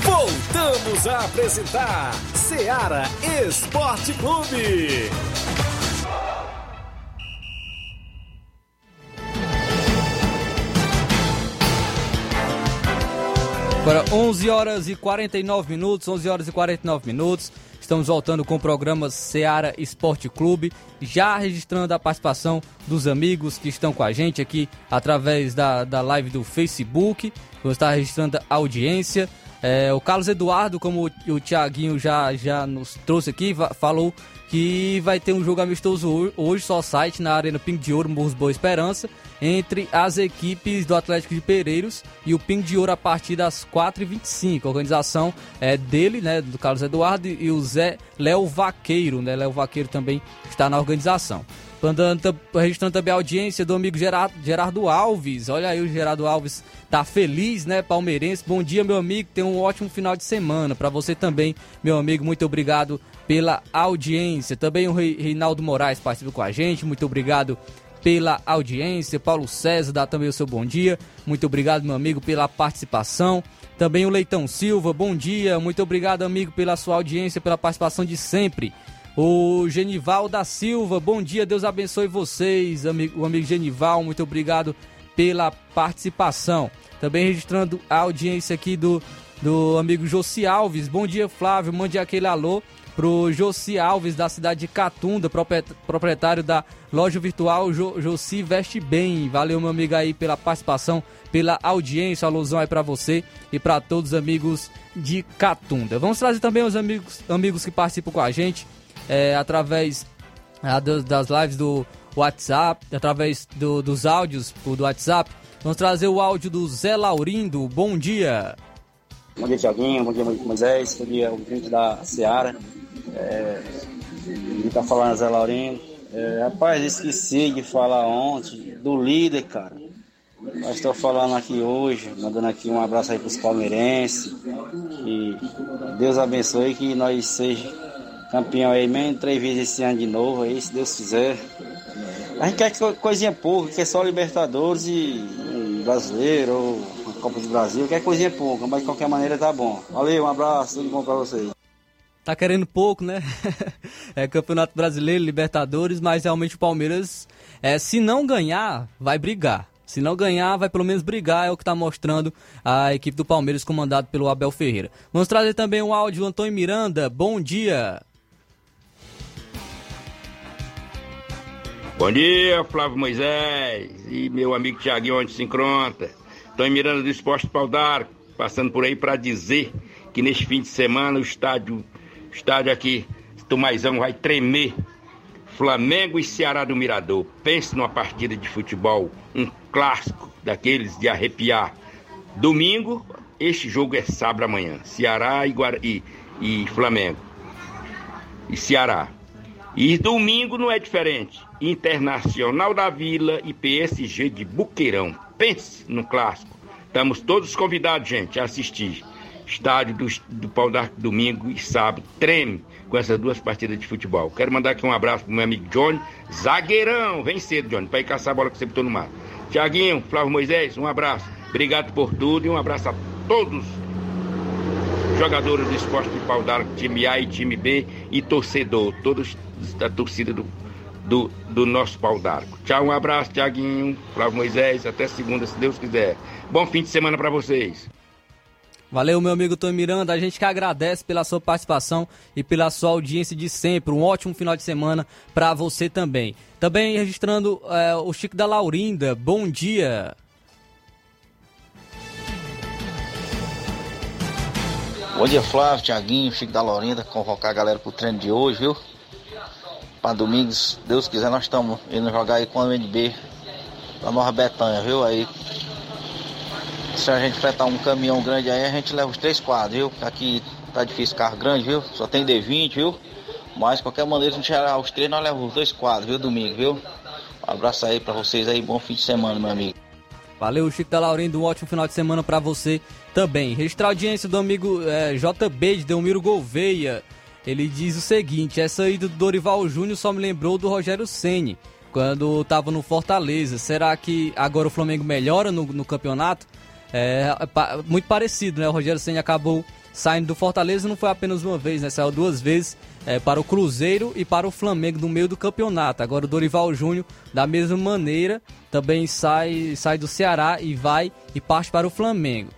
Voltamos a apresentar Seara Esporte Clube. Agora 11 horas e 49 minutos, 11 horas e 49 minutos. Estamos voltando com o programa Seara Esporte Clube, já registrando a participação dos amigos que estão com a gente aqui através da, da live do Facebook. Vamos estar registrando a audiência. É, o Carlos Eduardo, como o, o Tiaguinho já, já nos trouxe aqui, falou que vai ter um jogo amistoso hoje, só site, na Arena Ping de Ouro, Morros Boa Esperança, entre as equipes do Atlético de Pereiros e o Ping de Ouro a partir das 4h25. A organização é dele, né, do Carlos Eduardo, e o Zé Léo Vaqueiro, né, Léo Vaqueiro também está na organização. Registrando também a audiência do amigo Gerardo, Gerardo Alves. Olha aí, o Gerardo Alves tá feliz, né, palmeirense. Bom dia, meu amigo. Tenha um ótimo final de semana. Para você também, meu amigo. Muito obrigado pela audiência. Também o Reinaldo Moraes participa com a gente. Muito obrigado pela audiência. Paulo César dá também o seu bom dia. Muito obrigado, meu amigo, pela participação. Também o Leitão Silva, bom dia. Muito obrigado, amigo, pela sua audiência, pela participação de sempre. O Genival da Silva, bom dia, Deus abençoe vocês, amigo, o amigo Genival, muito obrigado pela participação. Também registrando a audiência aqui do, do amigo Jossi Alves, bom dia Flávio, mande aquele alô pro Jossi Alves da cidade de Catunda, proprietário da loja virtual jo, Jossi Veste Bem. Valeu, meu amigo aí pela participação, pela audiência, alusão aí para você e para todos os amigos de Catunda. Vamos trazer também os amigos, amigos que participam com a gente é, através é, das lives do WhatsApp, através do, dos áudios do WhatsApp. Vamos trazer o áudio do Zé Laurindo. Bom dia. Bom dia, Tiaguinho. Bom dia, Moisés. Bom dia, ouvinte da Seara. É, ele tá falando Zé Laurindo. É, rapaz, esqueci de falar ontem do líder, cara. Mas estou falando aqui hoje, mandando aqui um abraço aí para os palmeirenses. E Deus abençoe que nós seja campeão aí mesmo três vezes esse ano de novo aí, se Deus quiser. A gente quer coisinha pouca, quer só Libertadores e, e brasileiro, ou Copa do Brasil, quer coisinha pouca, mas de qualquer maneira tá bom. Valeu, um abraço, tudo bom pra vocês. Tá querendo pouco, né? é Campeonato Brasileiro, Libertadores, mas realmente o Palmeiras, é, se não ganhar, vai brigar. Se não ganhar, vai pelo menos brigar, é o que está mostrando a equipe do Palmeiras, comandado pelo Abel Ferreira. Vamos trazer também um áudio do Antônio Miranda. Bom dia. Bom dia, Flávio Moisés e meu amigo Tiaguinho, encontra. Estou em Miranda do Esporte Pau d'Arco, passando por aí para dizer que neste fim de semana o estádio, estádio aqui, Tumaizão, vai tremer. Flamengo e Ceará do Mirador. Pense numa partida de futebol, um clássico daqueles de arrepiar. Domingo, este jogo é sábado amanhã. Ceará e, Guara... e, e Flamengo. E Ceará. E domingo não é diferente. Internacional da Vila e PSG de Buqueirão. Pense no clássico. Estamos todos convidados, gente, a assistir. Estádio do, do Pau d'Arco domingo e sábado. Treme com essas duas partidas de futebol. Quero mandar aqui um abraço pro meu amigo Johnny. Zagueirão, vem cedo, Johnny, para ir caçar a bola que você botou no mar. Tiaguinho, Flávio Moisés, um abraço. Obrigado por tudo e um abraço a todos jogadores do esporte de pau d'arco, time A e time B e torcedor, todos da torcida do, do, do nosso pau d'arco. Tchau, um abraço, Tiaguinho, Flávio Moisés, até segunda, se Deus quiser. Bom fim de semana para vocês. Valeu, meu amigo Tony Miranda. A gente que agradece pela sua participação e pela sua audiência de sempre. Um ótimo final de semana para você também. Também registrando é, o Chico da Laurinda. Bom dia. Bom dia, Flávio, Tiaguinho, Chico da Laurinda. Convocar a galera pro treino de hoje, viu? Para domingos, Deus quiser, nós estamos indo jogar aí com a MNB da Nova Betânia, viu? Aí, se a gente fretar um caminhão grande aí, a gente leva os três quadros, viu? Aqui tá difícil carro grande, viu? Só tem D20, viu? Mas, qualquer maneira, se a gente chegar os três, nós levamos os dois quadros, viu? Domingo, viu? Um abraço aí para vocês aí, bom fim de semana, meu amigo. Valeu, Chico da Laurindo, um ótimo final de semana para você também. Registrar a audiência do amigo é, JB de Delmiro Gouveia. Ele diz o seguinte: essa ida do Dorival Júnior só me lembrou do Rogério Ceni quando estava no Fortaleza. Será que agora o Flamengo melhora no, no campeonato? É, muito parecido, né? O Rogério Ceni acabou saindo do Fortaleza não foi apenas uma vez, né? Saiu duas vezes é, para o Cruzeiro e para o Flamengo no meio do campeonato. Agora o Dorival Júnior, da mesma maneira, também sai, sai do Ceará e vai e parte para o Flamengo.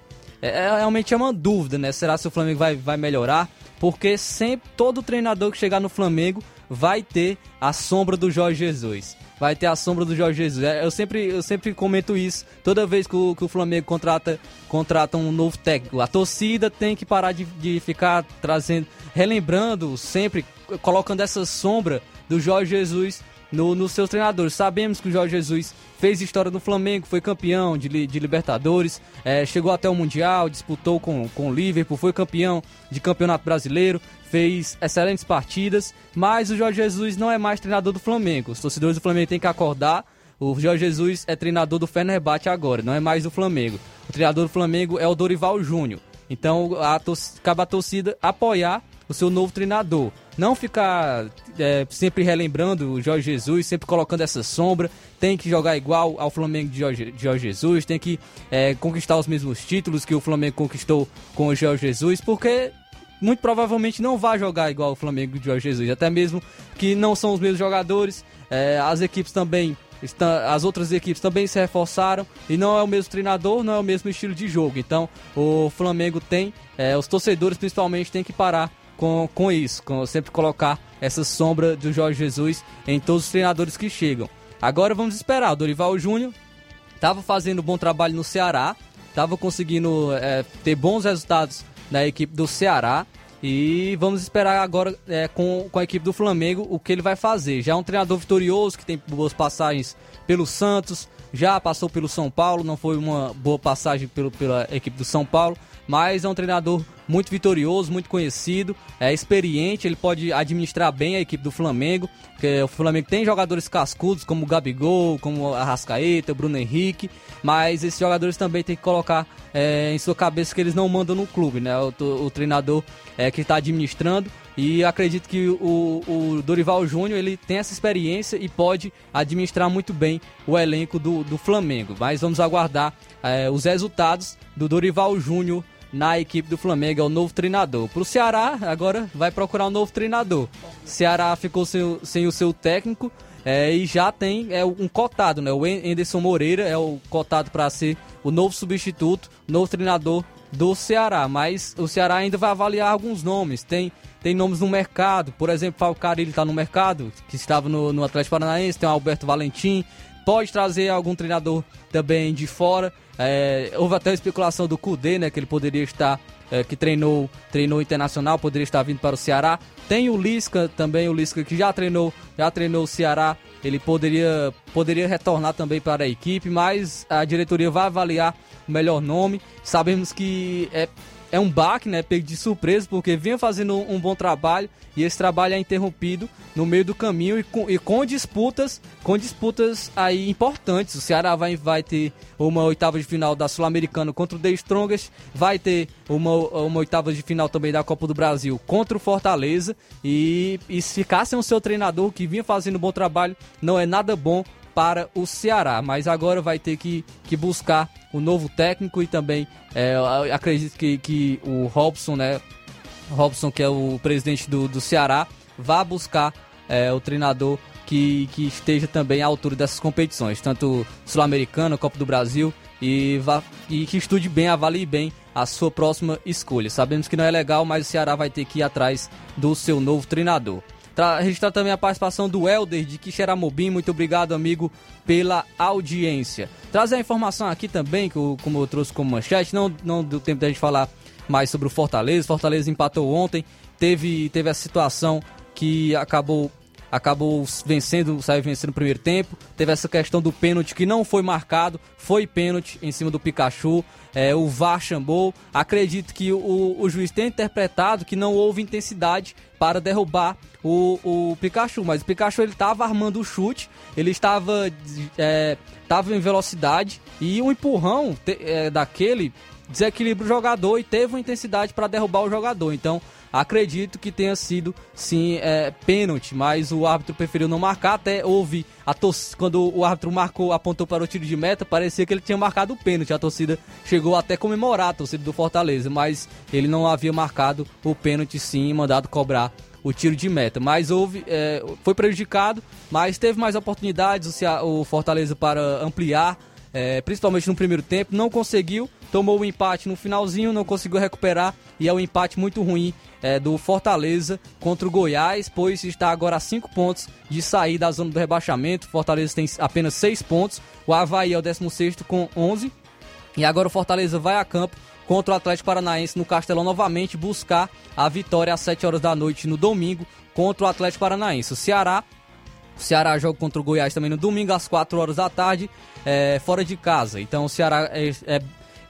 É, é, realmente é uma dúvida, né? Será se o Flamengo vai, vai melhorar? Porque sempre todo treinador que chegar no Flamengo vai ter a sombra do Jorge Jesus. Vai ter a sombra do Jorge Jesus. É, eu sempre, eu sempre comento isso. Toda vez que o, que o Flamengo contrata, contrata um novo técnico, a torcida tem que parar de, de ficar trazendo, relembrando sempre, colocando essa sombra do Jorge Jesus no, nos seus treinadores. Sabemos que o Jorge Jesus fez história no Flamengo, foi campeão de, de Libertadores, é, chegou até o Mundial, disputou com, com o Liverpool, foi campeão de Campeonato Brasileiro, fez excelentes partidas, mas o Jorge Jesus não é mais treinador do Flamengo. Os torcedores do Flamengo têm que acordar. O Jorge Jesus é treinador do Fenerbahçe agora, não é mais do Flamengo. O treinador do Flamengo é o Dorival Júnior. Então, a cabe a torcida apoiar o seu novo treinador. Não ficar é, sempre relembrando o Jorge Jesus, sempre colocando essa sombra. Tem que jogar igual ao Flamengo de Jorge, de Jorge Jesus, tem que é, conquistar os mesmos títulos que o Flamengo conquistou com o Jorge Jesus, porque muito provavelmente não vai jogar igual o Flamengo de Jorge Jesus. Até mesmo que não são os mesmos jogadores. É, as equipes também as outras equipes também se reforçaram e não é o mesmo treinador, não é o mesmo estilo de jogo. Então o Flamengo tem, é, os torcedores principalmente têm que parar com, com isso, com sempre colocar essa sombra do Jorge Jesus em todos os treinadores que chegam. Agora vamos esperar. O Dorival Júnior estava fazendo bom trabalho no Ceará, estava conseguindo é, ter bons resultados na equipe do Ceará. E vamos esperar agora é, com, com a equipe do Flamengo o que ele vai fazer. Já é um treinador vitorioso que tem boas passagens pelo Santos, já passou pelo São Paulo, não foi uma boa passagem pelo, pela equipe do São Paulo, mas é um treinador muito vitorioso, muito conhecido, é experiente, ele pode administrar bem a equipe do Flamengo, porque o Flamengo tem jogadores cascudos como o Gabigol, como a Rascaeta, o Bruno Henrique, mas esses jogadores também tem que colocar é, em sua cabeça que eles não mandam no clube, né? O, o treinador é, que está administrando e acredito que o, o Dorival Júnior ele tem essa experiência e pode administrar muito bem o elenco do, do Flamengo. Mas vamos aguardar é, os resultados do Dorival Júnior na equipe do Flamengo, é o novo treinador. Para o Ceará, agora vai procurar um novo treinador. Ceará ficou sem, sem o seu técnico é, e já tem é, um cotado, né? O Anderson Moreira é o cotado para ser o novo substituto, novo treinador do Ceará. Mas o Ceará ainda vai avaliar alguns nomes. Tem, tem nomes no mercado, por exemplo, Falcari ele está no mercado, que estava no, no Atlético Paranaense, tem o Alberto Valentim. Pode trazer algum treinador também de fora. É, houve até a especulação do Kudê, né? Que ele poderia estar, é, que treinou, treinou internacional, poderia estar vindo para o Ceará. Tem o Lisca também, o Lisca que já treinou, já treinou o Ceará. Ele poderia, poderia retornar também para a equipe, mas a diretoria vai avaliar o melhor nome. Sabemos que é é um baque, né? Pego de surpresa, porque vinha fazendo um, um, bom trabalho e esse trabalho é interrompido no meio do caminho e com, e com disputas, com disputas aí importantes. O Ceará vai, vai ter uma oitava de final da Sul-Americana contra o The Strongest, vai ter uma, uma oitava de final também da Copa do Brasil contra o Fortaleza e, e se ficar sem o seu treinador que vinha fazendo um bom trabalho, não é nada bom para o Ceará, mas agora vai ter que, que buscar o novo técnico e também é, acredito que, que o Robson, né? Robson, que é o presidente do, do Ceará, vá buscar é, o treinador que, que esteja também à altura dessas competições, tanto Sul-Americana, Copa do Brasil, e, vá, e que estude bem, avalie bem a sua próxima escolha. Sabemos que não é legal, mas o Ceará vai ter que ir atrás do seu novo treinador. Tra registrar também a participação do Helder de Quixeramobim. Muito obrigado, amigo, pela audiência. Trazer a informação aqui também, que eu, como eu trouxe como manchete, não, não deu tempo da gente falar mais sobre o Fortaleza. Fortaleza empatou ontem, teve, teve a situação que acabou acabou vencendo, saiu vencendo no primeiro tempo. Teve essa questão do pênalti que não foi marcado, foi pênalti em cima do Pikachu. É, o VAR chamou. Acredito que o, o juiz tenha interpretado que não houve intensidade para derrubar o, o Pikachu, mas o Pikachu ele estava armando o chute, ele estava é, tava em velocidade e um empurrão te, é, daquele desequilibra o jogador e teve uma intensidade para derrubar o jogador. Então Acredito que tenha sido, sim, é, pênalti, mas o árbitro preferiu não marcar. Até houve, a quando o árbitro marcou, apontou para o tiro de meta, parecia que ele tinha marcado o pênalti. A torcida chegou até a comemorar, a torcida do Fortaleza, mas ele não havia marcado o pênalti, sim, mandado cobrar o tiro de meta. Mas houve, é, foi prejudicado, mas teve mais oportunidades o, Fortaleza para ampliar, é, principalmente no primeiro tempo. Não conseguiu, tomou o empate no finalzinho, não conseguiu recuperar e é um empate muito ruim é, do Fortaleza contra o Goiás, pois está agora a 5 pontos de sair da zona do rebaixamento. Fortaleza tem apenas 6 pontos, o Havaí é o 16 com 11. E agora o Fortaleza vai a campo contra o Atlético Paranaense no Castelão novamente buscar a vitória às 7 horas da noite no domingo contra o Atlético Paranaense. O Ceará o Ceará joga contra o Goiás também no domingo às 4 horas da tarde, é, fora de casa. Então o Ceará é, é,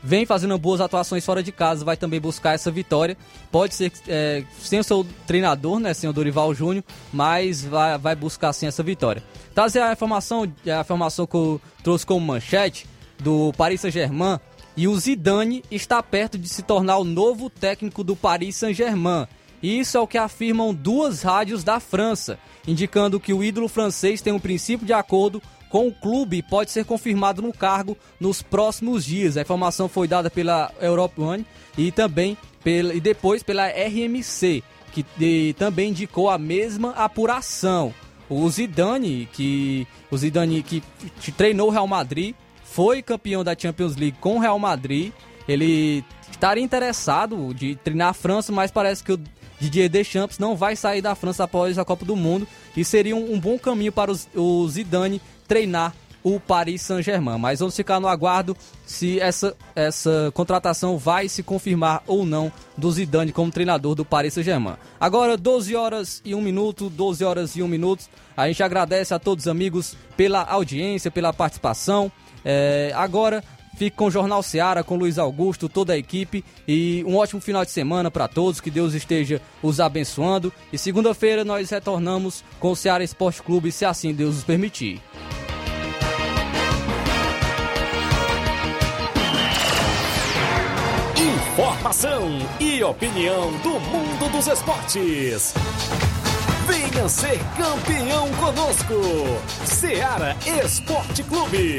vem fazendo boas atuações fora de casa, vai também buscar essa vitória. Pode ser é, sem o seu treinador, né, sem o Dorival Júnior, mas vai, vai buscar sim essa vitória. Trazer a informação, a informação que eu trouxe como manchete do Paris Saint-Germain e o Zidane está perto de se tornar o novo técnico do Paris Saint-Germain. Isso é o que afirmam duas rádios da França, indicando que o ídolo francês tem um princípio de acordo com o clube pode ser confirmado no cargo nos próximos dias. A informação foi dada pela Europe One e também pela, e depois pela RMC, que de, também indicou a mesma apuração. O Zidane, que o Zidane que treinou o Real Madrid, foi campeão da Champions League com o Real Madrid. Ele estaria interessado de treinar a França, mas parece que o Didier Deschamps não vai sair da França após a Copa do Mundo e seria um, um bom caminho para os, o Zidane treinar o Paris Saint-Germain. Mas vamos ficar no aguardo se essa, essa contratação vai se confirmar ou não do Zidane como treinador do Paris Saint-Germain. Agora, 12 horas e 1 minuto, 12 horas e 1 minuto. A gente agradece a todos os amigos pela audiência, pela participação. É, agora Fique com o Jornal Seara, com Luiz Augusto, toda a equipe e um ótimo final de semana para todos, que Deus esteja os abençoando. E segunda-feira nós retornamos com o Seara Esporte Clube, se assim Deus nos permitir. Informação e opinião do mundo dos esportes. Venha ser campeão conosco. Seara Esporte Clube.